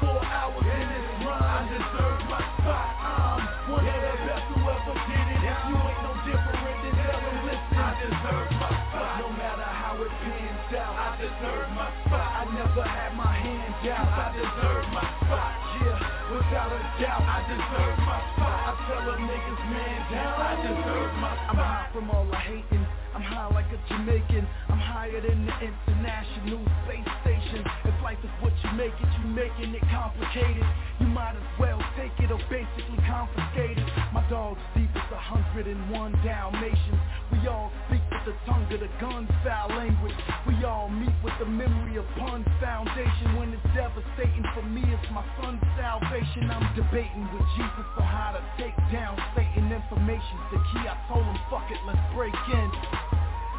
24 hours in this run. I deserve my spot. I'm one of the best who ever did it. If you ain't no different, then tell them listen. I deserve my spot. No matter how it pans out, I deserve my spot. I never had my hands out. I deserve my spot. Yeah, without a doubt, I deserve my spot. I tell them niggas man down. I deserve my spot. I'm high from all the hating. I'm high like a Jamaican. I'm higher than the international space station. If life is what you make it, you making it complicated. You might as well take it or basically confiscate it. My dog's deep as a hundred and one Dalmatians. We all speak with the tongue of the gun foul language. We all meet with the memory of pun foundation. When it's devastating for me, it's my son's salvation. I'm debating with Jesus on how to take down Satan. Information's the key. I told him, fuck it, let's break in.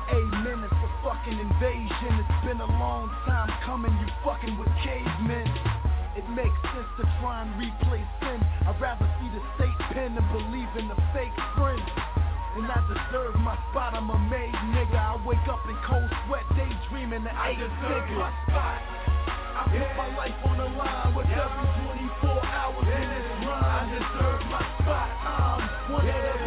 Amen, it's a fucking invasion. It's been a long time coming, you fucking with cavemen. It makes sense to try and replace sin. I'd rather see the state pen than believe in the fake friends. And I deserve my spot, I'm a made nigga. I wake up in cold sweat, daydreaming the I eight deserve my spot. I put my life on the line with every 24 hours in this run. I deserve my spot. I'm one of the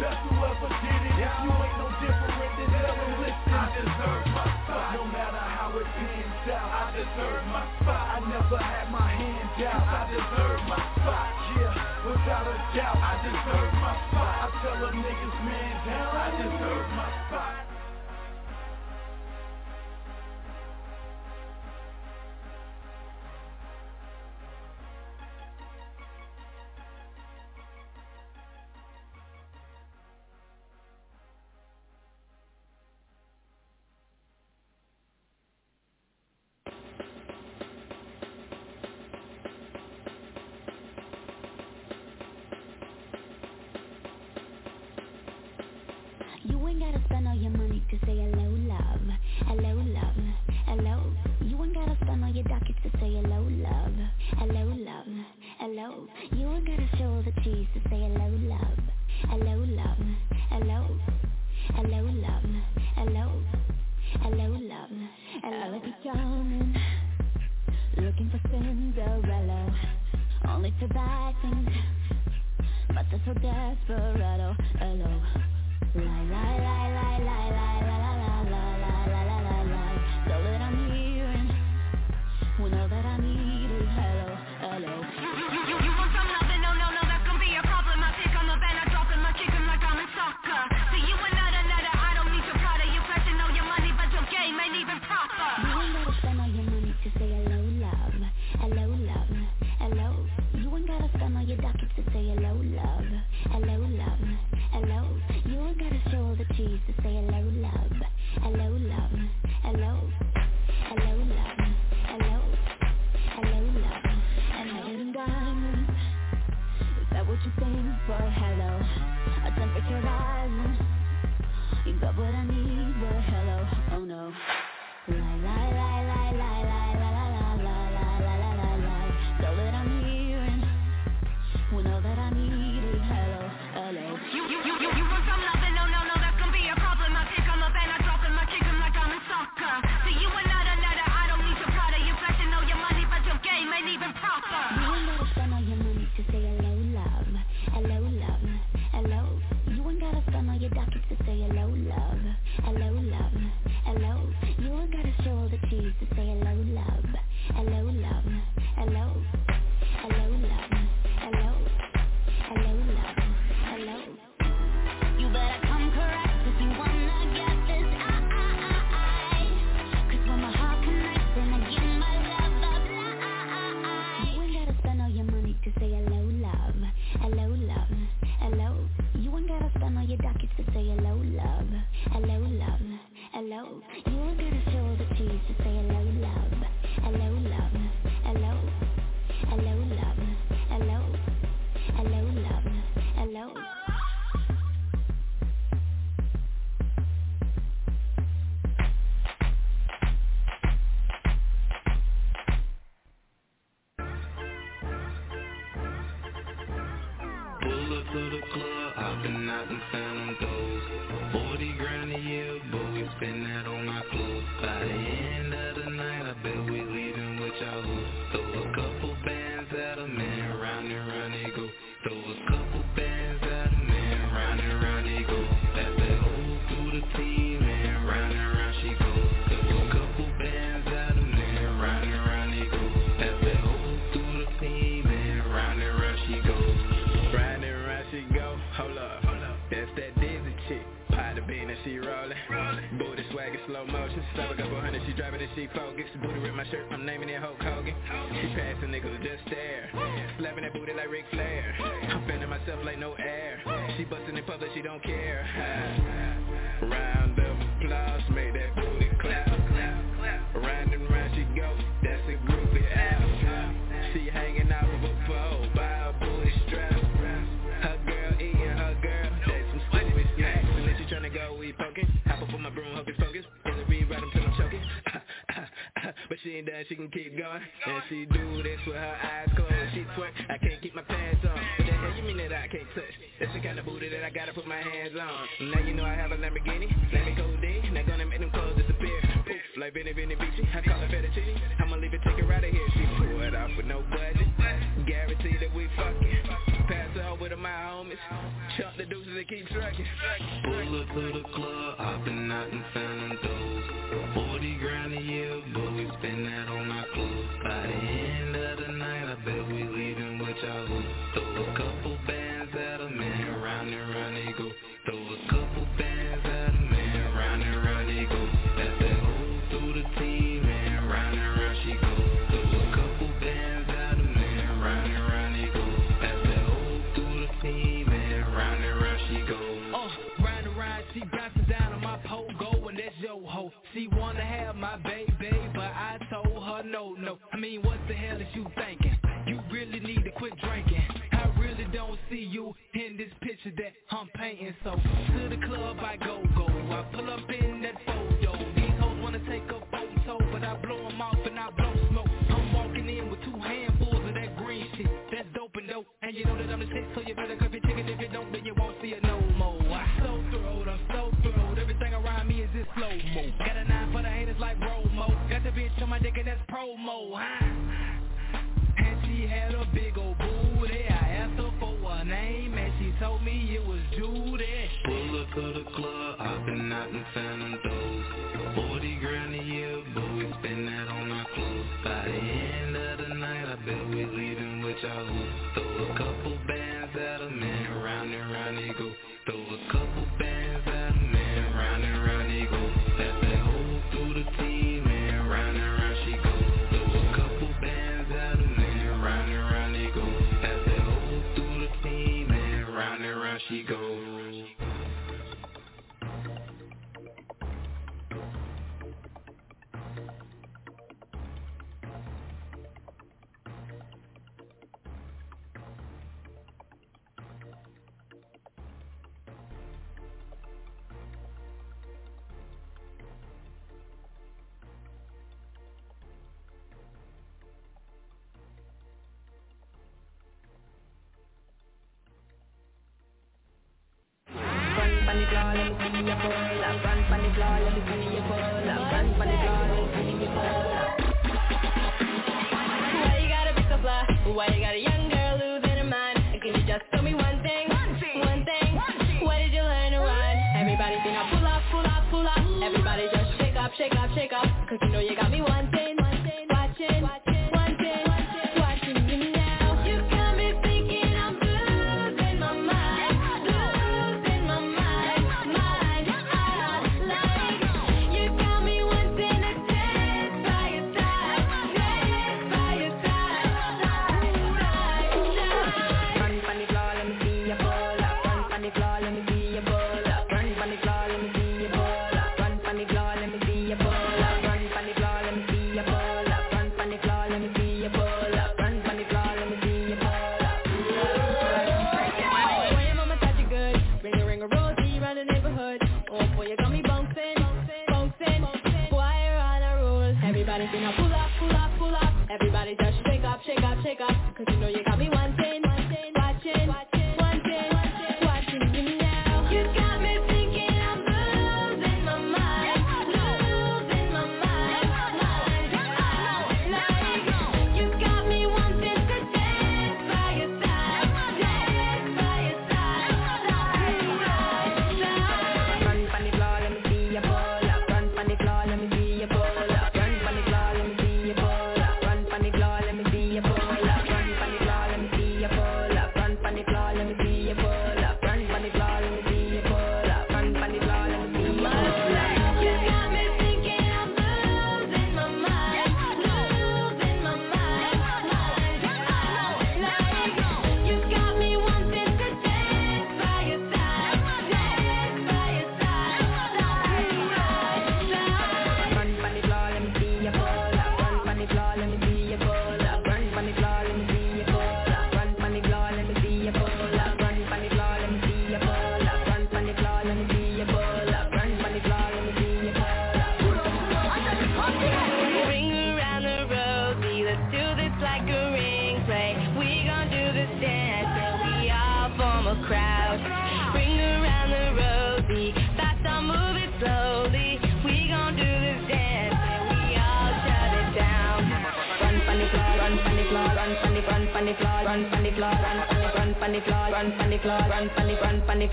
Why you gotta fly? Why you gotta young?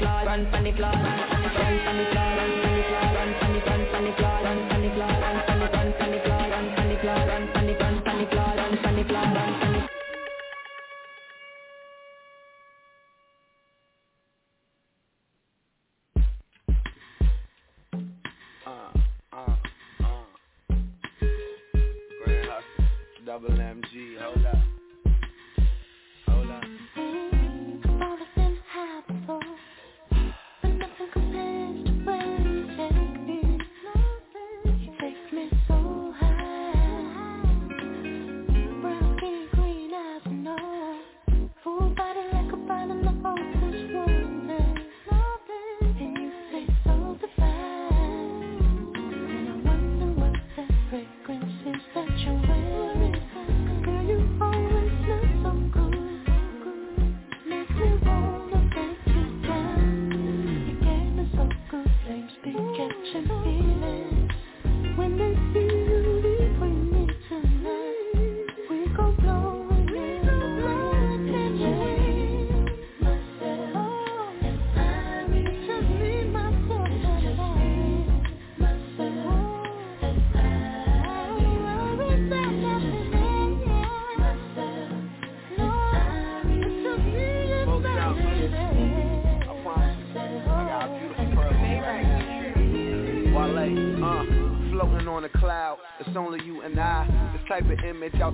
floor, run on the floor.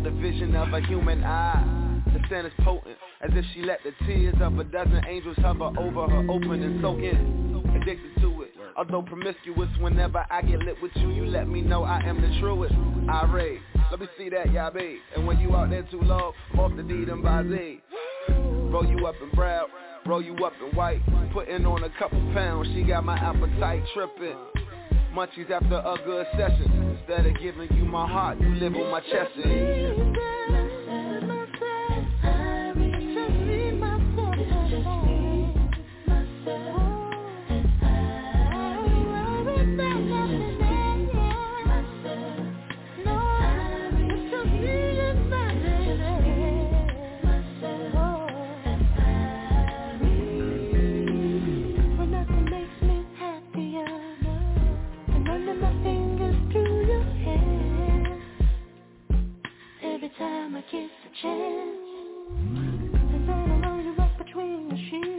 the vision of a human eye. The scent is potent, as if she let the tears of a dozen angels hover over her, open and soak in. Addicted to it, although promiscuous. Whenever I get lit with you, you let me know I am the truest. I rave, let me see that, y'all be. And when you out there too low, off the deed and by Z. Roll you up in brown, roll you up in white. Putting on a couple pounds, she got my appetite tripping. Munchies after a good session Instead of giving you my heart, you live on my chest. And chance. They said I know you was between the sheets.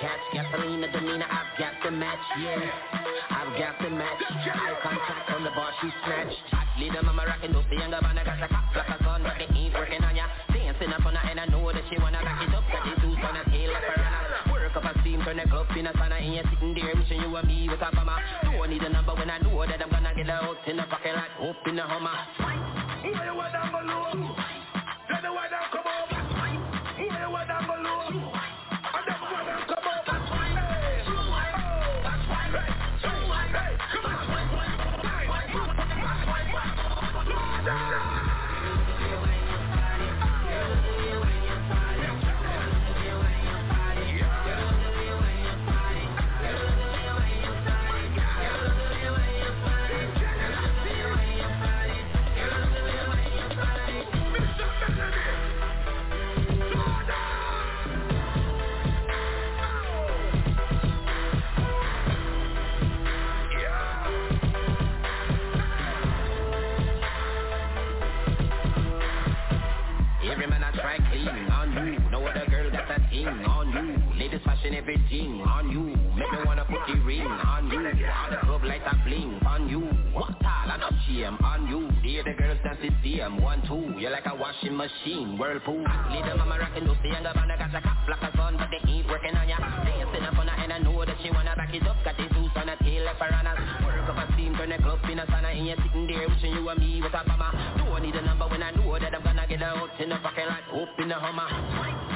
To catch. Gasolina, demeanor, I've got the match, yeah. I've got the match. Eye contact on the bar, she snatched. Hot leader, mama rockin' dope, the younger man, I got the cop like a gun, but they ain't working on ya. Dancing up on her, and I know that she wanna back it up. Got the juice on her tail like piranha. Work up a steam, turn the club in a sauna, and you're sitting there wishing you were me with a bomber. Don't need a number when I know that I'm gonna get out in the pocket like hope in the Hummer. Where you want down below? Every Fashion everything on you. Make me wanna put the ring on you. On the club like a bling on you. What all? I not shame on you. Dear the girls dance the same. One, two. You're like a washing machine. Whirlpool. Leader mama rockin' those the younger man. I got a cop like a gun, but they ain't working on ya. Dancing up on her and I know that she wanna back it up. Got the juice on her tail like piranhas. Work up a steam, turn the club in a sauna. And you're sitting there wishing you were me with a bomber. Don't need a number when I know that I'm gonna get out in the pocket like hope in the Hummer.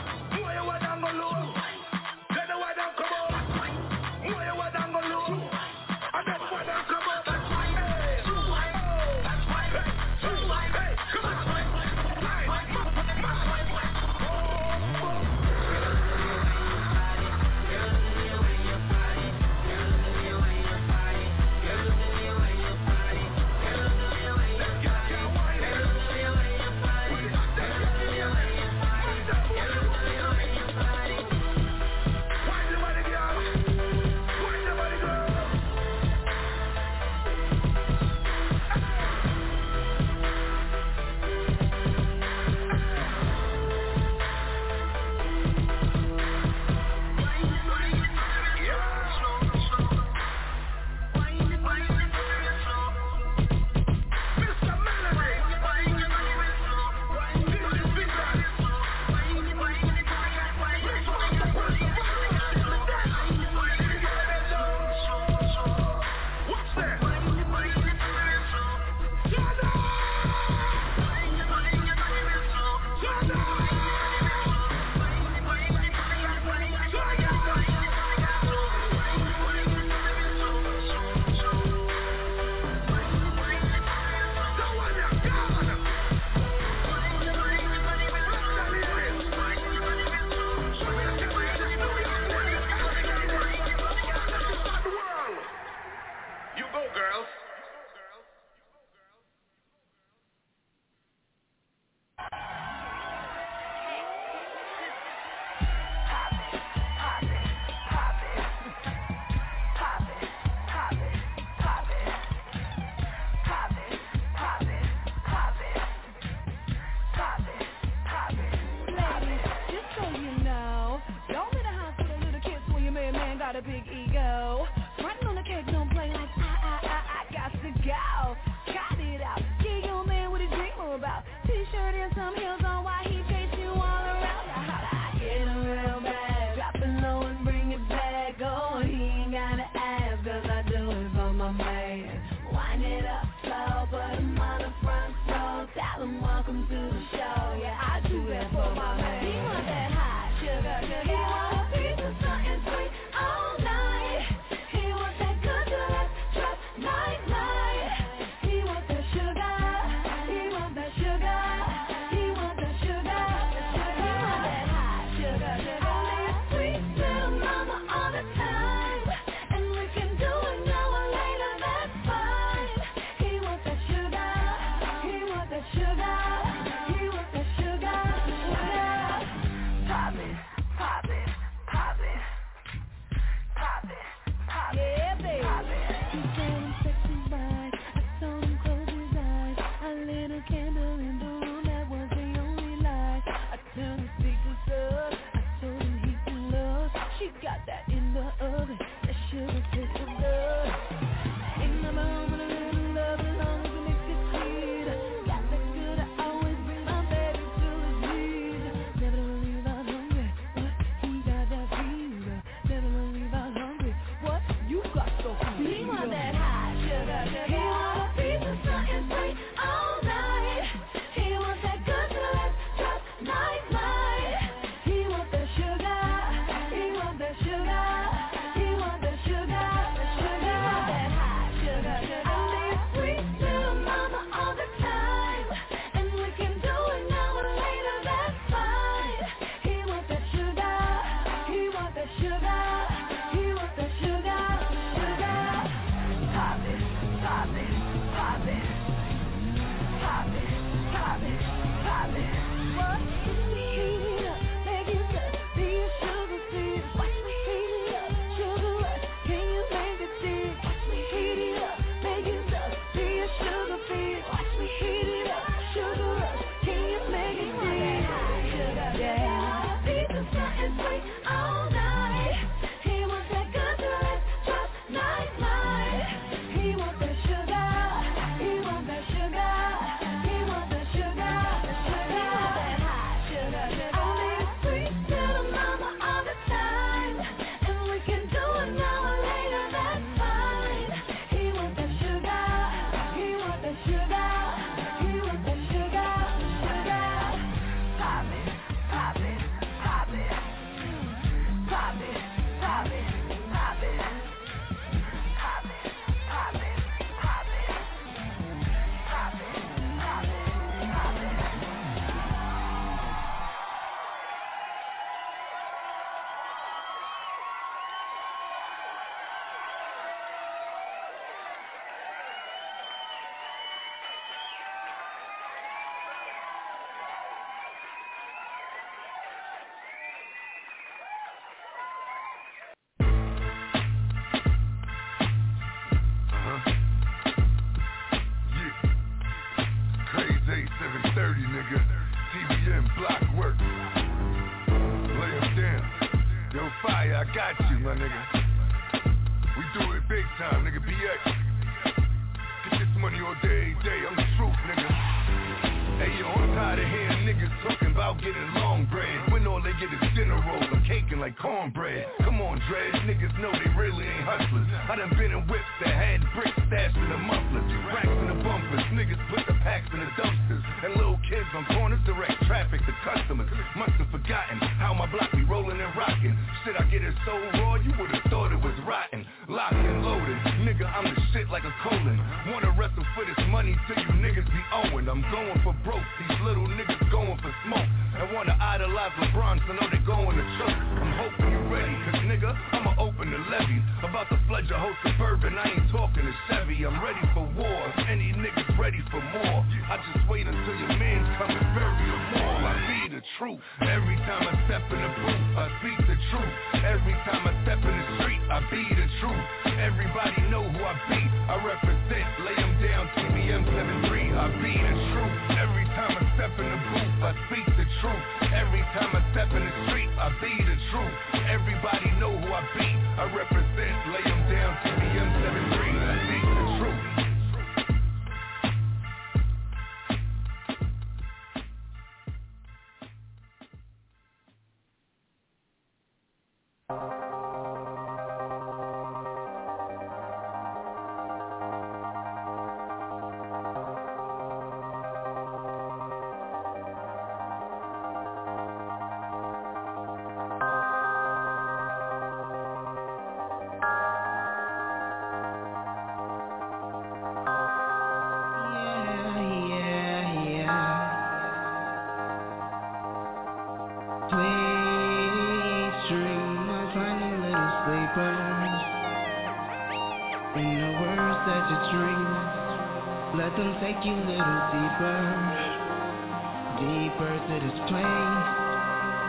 Deeper to this place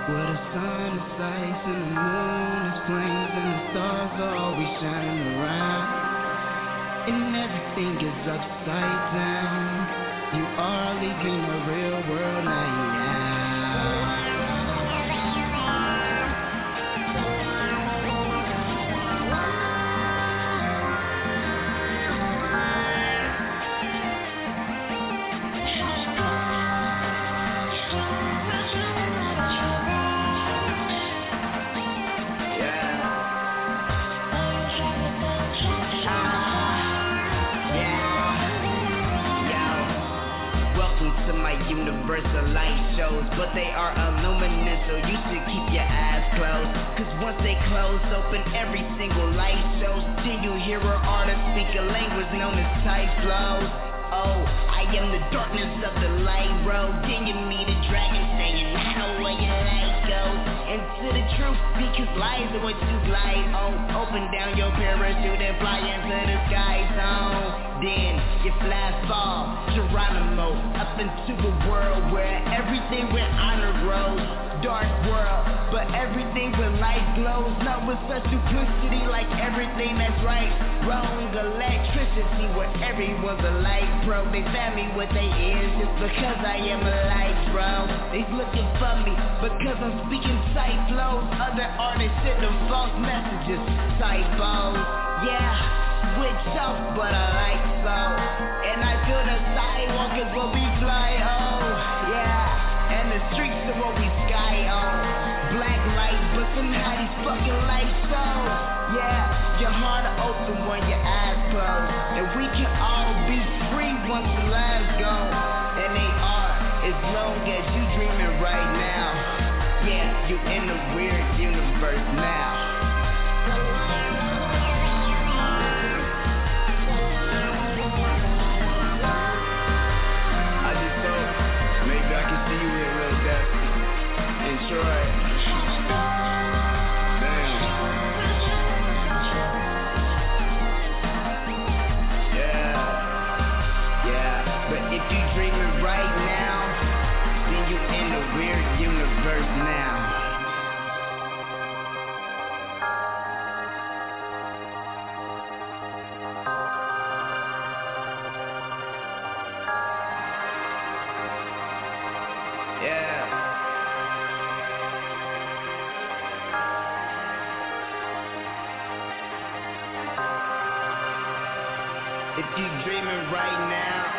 Where the sun is ice and the moon is flames And the stars are always shining around. And everything is upside down. You are leaving the real world now But they are illuminous so you should keep your eyes closed. Cause once they close open every single light shows. Then you hear an artist speak a language known as type flows Oh, I am the darkness of the light road Then you meet a dragon saying I know where your light goes Into the truth because lies are what you glide on. Open down your parachute and fly into the sky zone. Then you fly fall Geronimo up into a world where everything with honor grows Dark world, but everything with light glows. Not with such duplicity like everything that's right. Wrong electricity where everyone's a light bro. They found me with their ears just because I am a light bro. They looking for me because I'm speaking sight Other artists send them false messages, typos Yeah switch up, but I like slow. And I feel the sidewalk is what we fly on. Yeah, the streets are what we sky on. Black light, but somehow these fucking lights so. Yeah, your heart open when your eyes close. And we can all be free once the lives go. And they are, as long as you dreaming right now. Yeah, you in the weird universe now. In right now,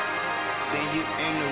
then you in a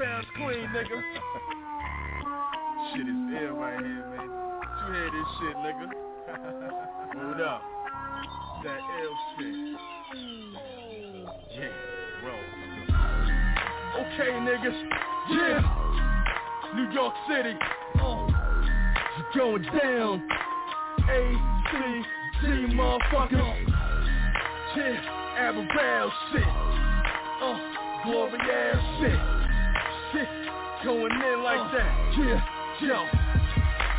pounds clean, nigga. shit is ill right here, man. You hear this shit, nigga? Hold up. That ill shit. Yeah, bro. Okay, niggas. Yeah. New York City. Uh, it's going down. A C G motherfucker. Yeah, Aberrell shit. Uh, glory ass shit going in like uh, that. Yeah, yo.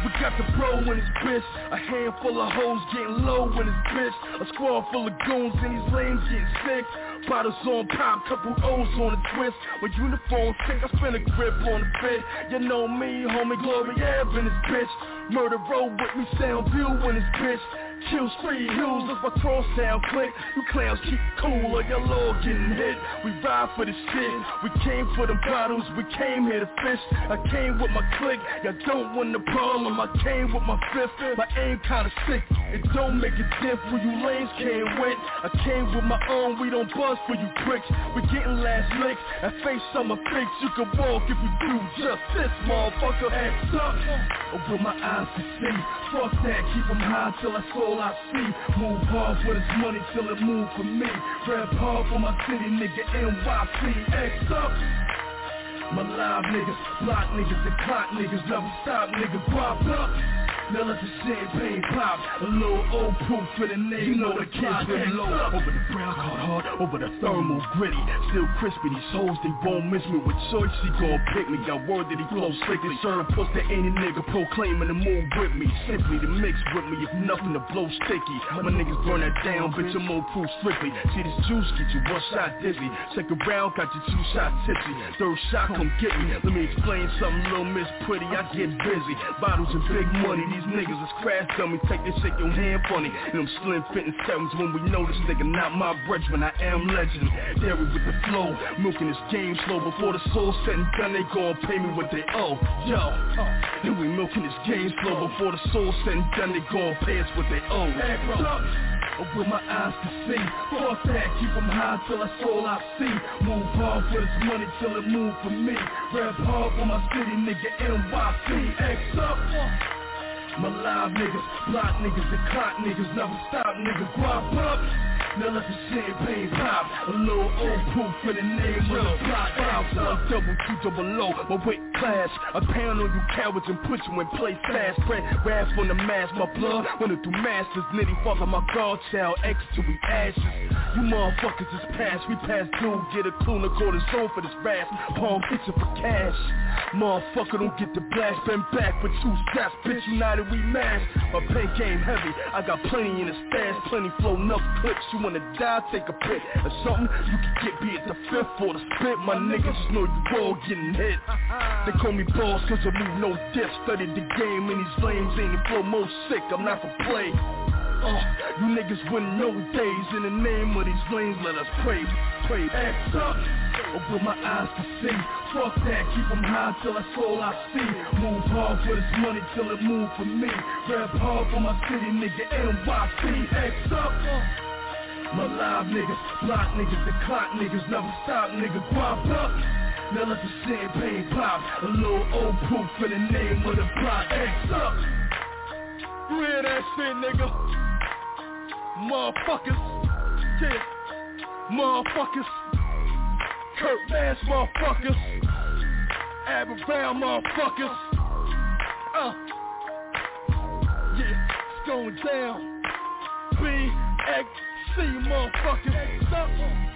We got the bro in his bitch, a handful of hoes getting low in his bitch, a squad full of goons and these lames getting sick. Bottles on pop, couple O's on the twist. When uniform sick, I spin a grip on the fit. You know me, homie, Glory Ave in this bitch. Murder road with me, sound view in this bitch. Kill that's my cross sound click. You clowns keep cool or your lord getting hit. We ride for the shit. We came for the bottles, we came here to fish. I came with my click, y'all don't want the problem. I came with my fifth, my aim kinda sick. It don't make a diff when you lanes can't win. I came with my own, we don't buzz for you pricks. We getting last licks, and face summer fix. You can walk if you do just this, motherfucker. Ass up, open my eyes to see. Fuck that, keep them high till I soul I see. Move hard for this money till it move for me. Rap hard for my city, nigga, NYC. X up. My live niggas, block niggas, and clock niggas, never stop niggas, pop up. Let the champagne pop. A little old proof for the name. You know the kids been low. Over the brown card hard, over the thermal gritty. Still crispy, these hoes, they won't miss me with choice. She gon' pick me. Got word that he flow slickly. Serve puss to any nigga proclaiming the move with me. Simply to mix with me, if nothing to blow sticky. My niggas burn that down, bitch, I'm old proof strictly. See this juice get you one shot dizzy. Second round got you two shot tipsy. Third shot come get me. Let me explain something, little miss pretty. I get busy. Bottles and big money. These niggas is crash dummies. Take this shit your hand funny. Them slim fitting sevens when we know this nigga not my brethren. I am legend. Dairy with the flow. Milking this game slow. Before the soul set and done, they gon' pay me what they owe. Yo. And we milking this game slow. Before the soul set and done, they gon' pay us what they owe. Up with my eyes to see. Fuck that, keep them high till that's all I see. Move hard for this money till it move for me. Rap hard for my city, nigga, NYC. X up. My live niggas, block niggas, and clock niggas, never stop niggas, guap up. Now let the champagne pop. A little old proof for the name of the. Five, one, double, two, double low. My weight class. I pound on you cowards and put you in place fast. Spread wrath on the mask. My blood running through masters. Nitty fuck my godchild. X to we ashes. You motherfuckers is past. We past due. Get a clue to go for this rap. Palm itching for cash. Motherfucker don't get the blast. Been back with two straps. Bitch united we. My pen game heavy. I got plenty in the stash. Plenty flow enough clips. You wanna die, take a pic or something. You can get be at the fifth or the spit. My niggas just know you all getting hit. They call me boss cause I move no dip. Studied the game and these flames ain't flow most sick. I'm not for play. Uh, you niggas wouldn't days in the name of these lanes. Let us pray, pray. Act up. Open my eyes to see. Fuck that, keep them high till that's all I see. Move hard for this money till it move for me. Rap hard for my city, nigga, NYC. X up. My live niggas, block niggas, the clock niggas, never stop nigga, guap up. Now let the champagne pop, a little old proof for the name of the block, X up. You hear that shit, nigga? Motherfuckers, yeah, motherfuckers, Kurt Bass motherfuckers, Aberfowl motherfuckers, uh, yeah, it's going down, B, X, See you motherfuckers. Stop.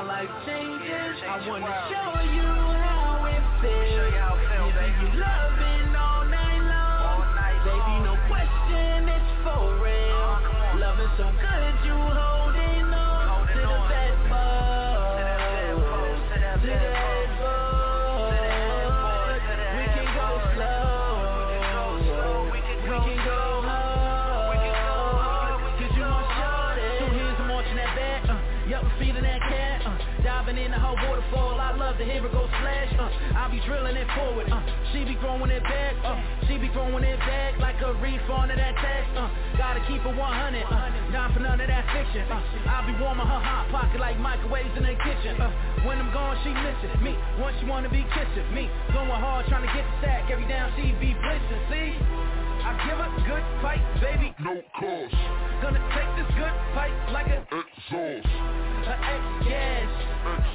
How life changes. I wanna show uh, I be warming her hot pocket Like microwaves in the kitchen uh, When I'm gone she missing me Once she wanna be kissing me Going hard trying to get the sack Every down she be blitzing See I give a good fight, baby. No cost. Gonna take this good fight like a Exhaust. a X gas.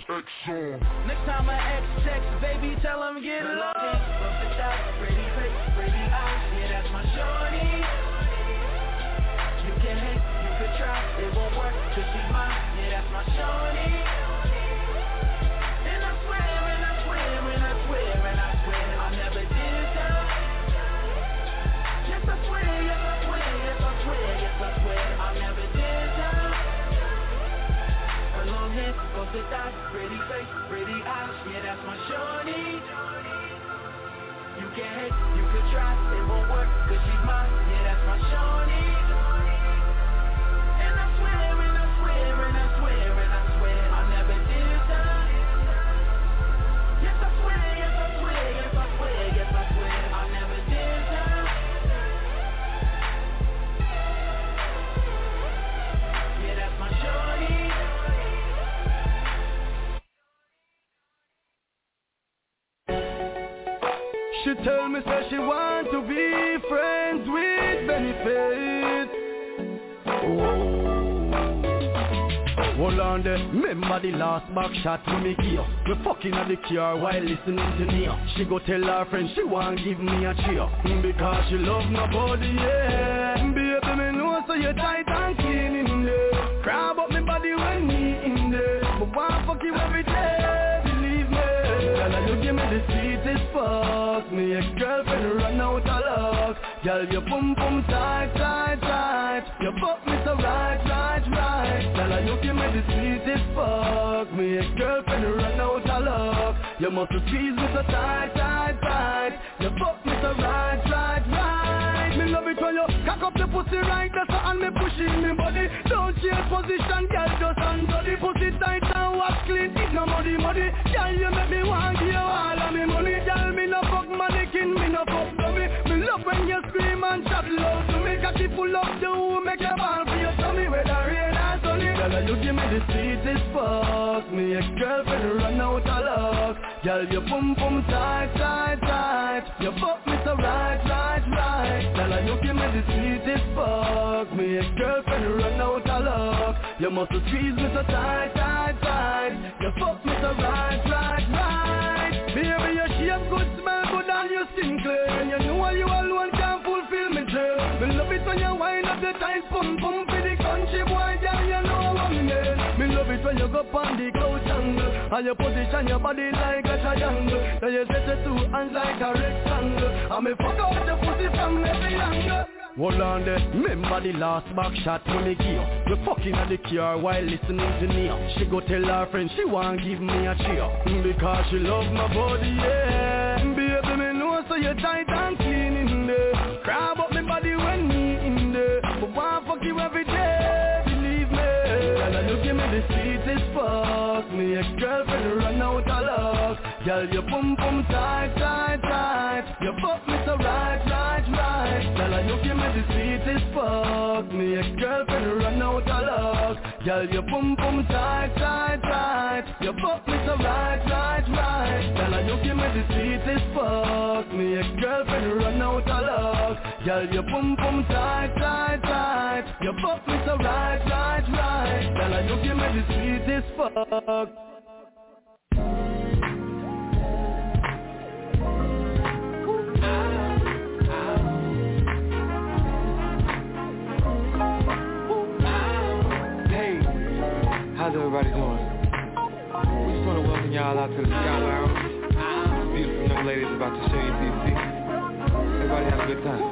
X on. Next time a X text, baby, tell him get lost. It out, pretty face, pretty eyes, yeah, that's my shorty. Try, it won't work, cause she's mine, yeah, that's my shorty. And I swear, and I swear, and I swear, and I swear, I never did. Yes, I swear, yes, I swear, yes, I swear, yes, I swear, I never did long hair, pretty face, pretty eyes, yeah, that's my shorty. You can hate, you could try, it won't work, cause she's mine, yeah, that's my shorty. Tell me say she want to be friends with benefits. Oh. Hold on there, remember the last back shot we me give We fucking at the car while listening to me. She go tell her friend she want give me a cheer. Mm, Because she love my body, yeah Baby, me know so you tight and clean in there. Grab up me body when me in there. But want fuck you every fuck Me ex-girlfriend run out of luck. Girl, you boom boom tight, tight, tight. You fuck me so right, right, right. Girl, you give me the sweetest fuck. Me ex-girlfriend run out of luck. You must squeeze me so tight, tight, tight. You fuck me so right, right, right. Me love it when you cock up the pussy right That's and me pushing me body. Don't change position, girl, just under the pussy tight and wash clean. It's no muddy, muddy full of you, make your ball for your tummy Whether rain or sunny. Girl, you give me the sweetest fuck. Me ex-girlfriend run out of luck. Girl, you boom boom tight, tight, tight. You fuck me so right, right, right. Girl, you give me the sweetest fuck. Me ex-girlfriend run out of luck. You must squeeze me so tight, tight, tight. You fuck me so right, right, right when you wind up the tight pum pum For the country boy, girl, you know me mean Me love it when you go on the couch angle. And you position your body like a triangle. Then you set your two hands like a rectangle. And me fuck out the pussy from every angle Hold on there, remember the last back shot when me give We fucking at the car while listening to me. She go tell her friend she want give me a cheer. Because she love my body, yeah. Baby, me know so you tight and clean in there. Grab up me fuck you every day, believe me. Girl, you give me the sweetest fuck. Me ex-girlfriend run out of luck. Girl, you boom boom tight, tight, tight. You fuck me so right, right, right Girl, you give me the sweetest fuck. Me ex-girlfriend run out of luck Girl, you boom boom tight, tight, tight. You fuck me so right, right, right. Girl, you give me the sweetest fuck. Me ex-girlfriend run out of luck Girl, you boom boom tight, tight, tight. You fuck me so right, right, right. Girl, you give me the sweetest fuck How's everybody doing? We just want to welcome y'all out to the Sky Lounge. Beautiful young ladies about to show you DC. Everybody have a good time.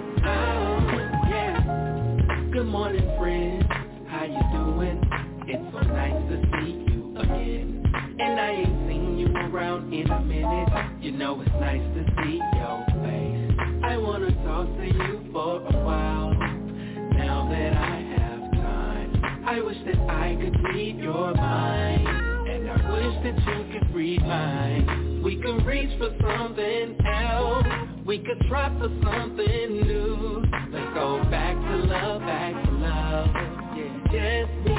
Good morning, friends. How you doing? It's so nice to see you again. And I ain't seen you around in a minute. You know it's nice to see your face. I wanna talk to you for a while. Now that I have time, I wish that could read your mind. And I wish that you could read mine. We can reach for something else. We could try for something new. Let's go back to love, back to love. Yeah, just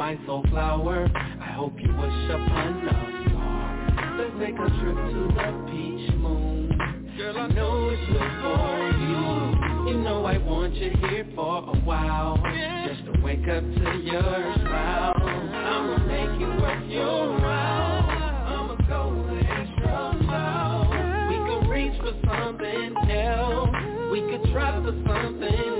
my soul flower. I hope you wish upon a star. Let's take a trip to the peach moon. Girl, I know it's good for you. You know I want you here for a while. Just to wake up to your smile. I'ma make it worth your while. I'ma go the extra mile. We can reach for something else. We could try for something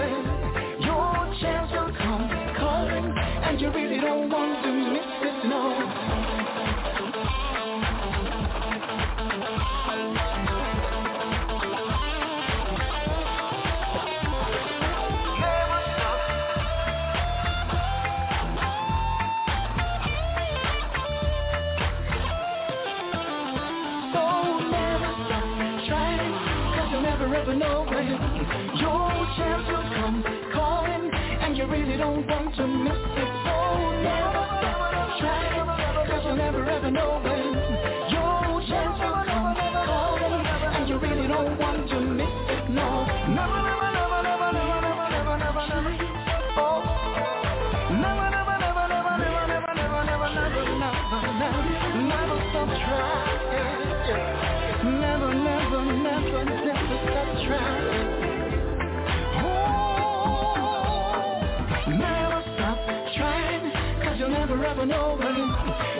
and over.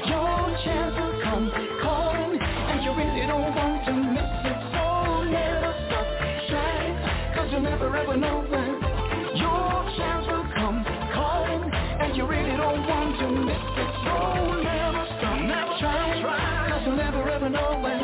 Your chance will come calling, and you really don't want to miss it. So never stop trying, cause you'll never ever know when. Your chance will come calling, and you really don't want to miss it. So never stop never trying, try. cause you'll never ever know when.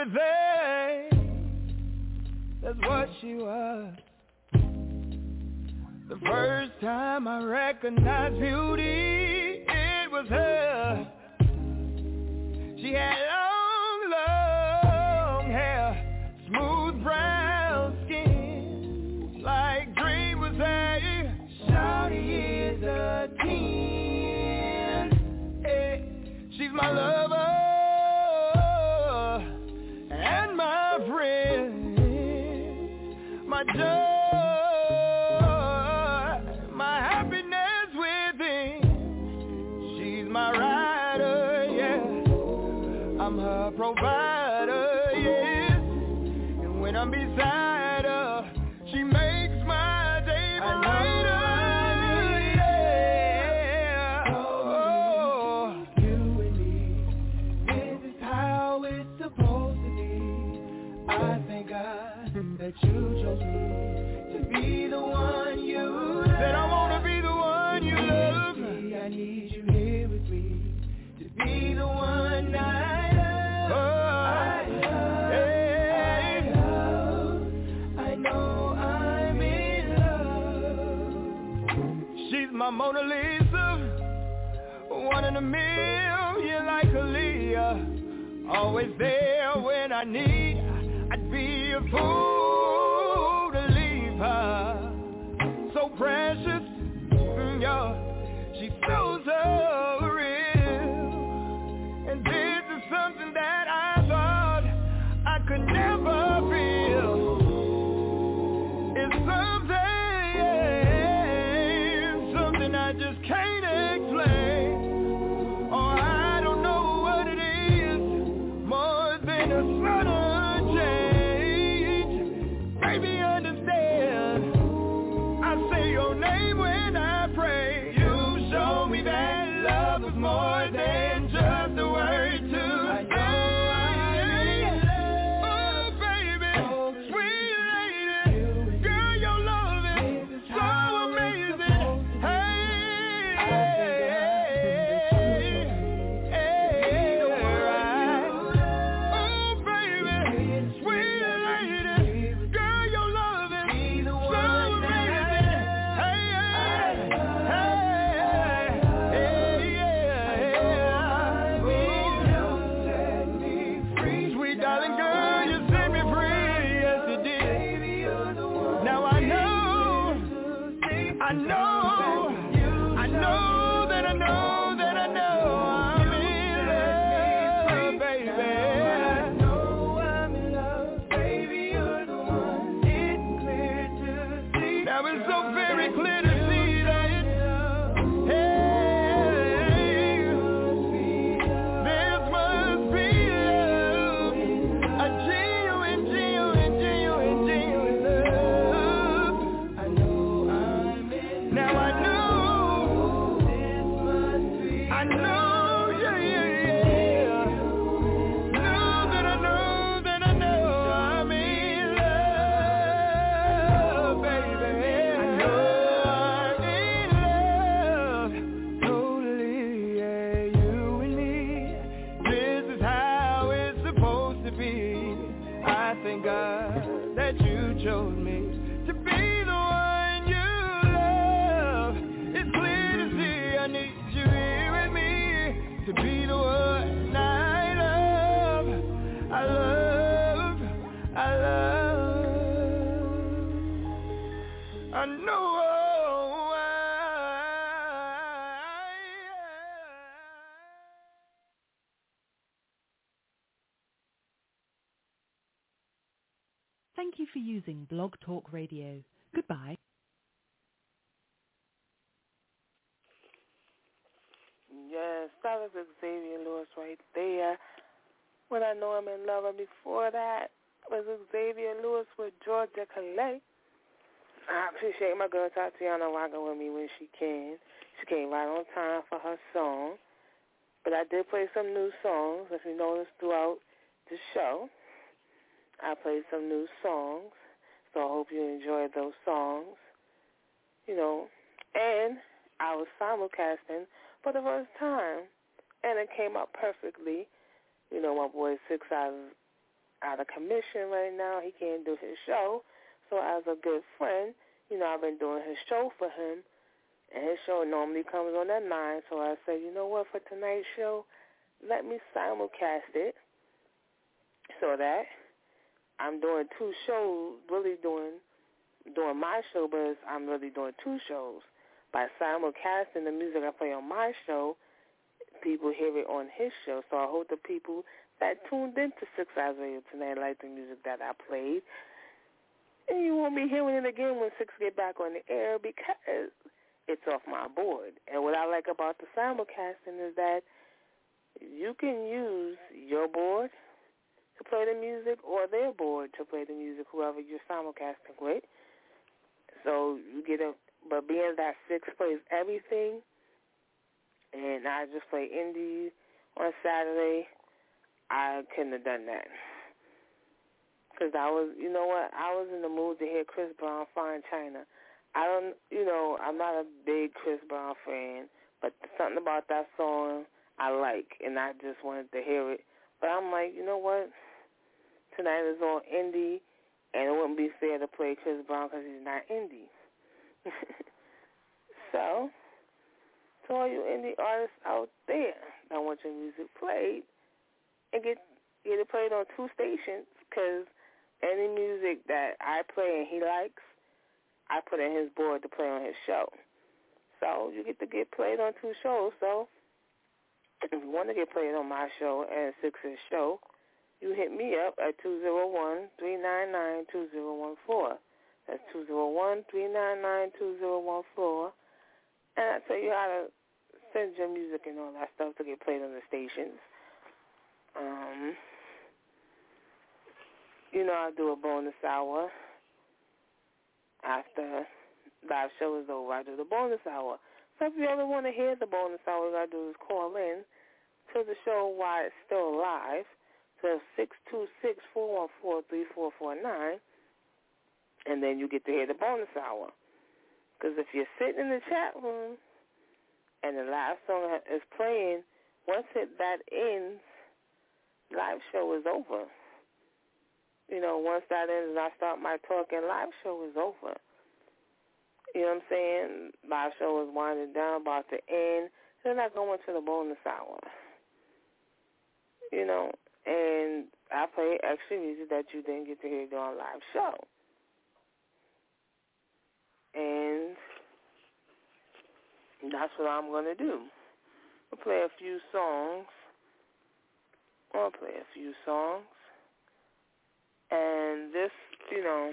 everything. That's what she was. The first time I recognized beauty, it was her. She had don't Mona Lisa, one in a million like Aaliyah. Always there Thank you for using Blog Talk Radio. Goodbye. Yes, that was Xavier Lewis right there. When I know I'm in love, and before that was Xavier Lewis with Georgia Calais. I appreciate my girl Tatiana rocking with me when she can. She came right on time for her song. But I did play some new songs, if you noticed throughout the show. I played some new songs, so I hope you enjoyed those songs. You know, and I was simulcasting for the first time, and it came out perfectly. You know, my boy Six out of, out of commission right now. He can't do his show, so as a good friend, you know, I've been doing his show for him, and his show normally comes on at 9, so I said, you know what, for tonight's show, let me simulcast it so that I'm doing two shows, really doing doing my show, but I'm really doing two shows. By simulcasting the music I play on my show, people hear it on his show. So I hope the people that tuned into Six Eyes Radio tonight like the music that I played. And you won't be hearing it again when six get back on the air because it's off my board. And what I like about the simulcasting is that you can use your board to play the music or their board to play the music, whoever you're simulcasting with. So you get a, but being that six plays everything, and I just play indie on Saturday, I couldn't have done that. Because I was, you know what, I was in the mood to hear Chris Brown, Fine China. I don't, you know, I'm not a big Chris Brown fan, but something about that song I like, and I just wanted to hear it. But I'm like, you know what? Tonight is on indie, and it wouldn't be fair to play Chris Brown because he's not indie. so, to all you indie artists out there that want your music played, and get get it played on two stations, because any music that I play and he likes, I put in his board to play on his show. So you get to get played on two shows. So if you want to get played on my show and Six's show, you hit me up at two zero one three nine nine two zero one four. That's two zero one three nine nine two zero one four. And I tell you how to send your music and all that stuff to get played on the stations. Um, you know, I do a bonus hour after live show is over. I do the bonus hour. So if you ever want to hear the bonus hour, all gotta do is call in to the show while it's still live. So six two six four one four three four four nine, and then you get to hear the bonus hour. Because if you're sitting in the chat room and the live song is playing, once it that ends, live show is over. You know, once that ends and I start my talking, live show is over. You know what I'm saying? Live show is winding down, about to end. Then I go into the bonus hour. You know, and I play extra music that you didn't get to hear during live show. And that's what I'm to do. I'll play a few songs. I'll play a few songs. And this, you know,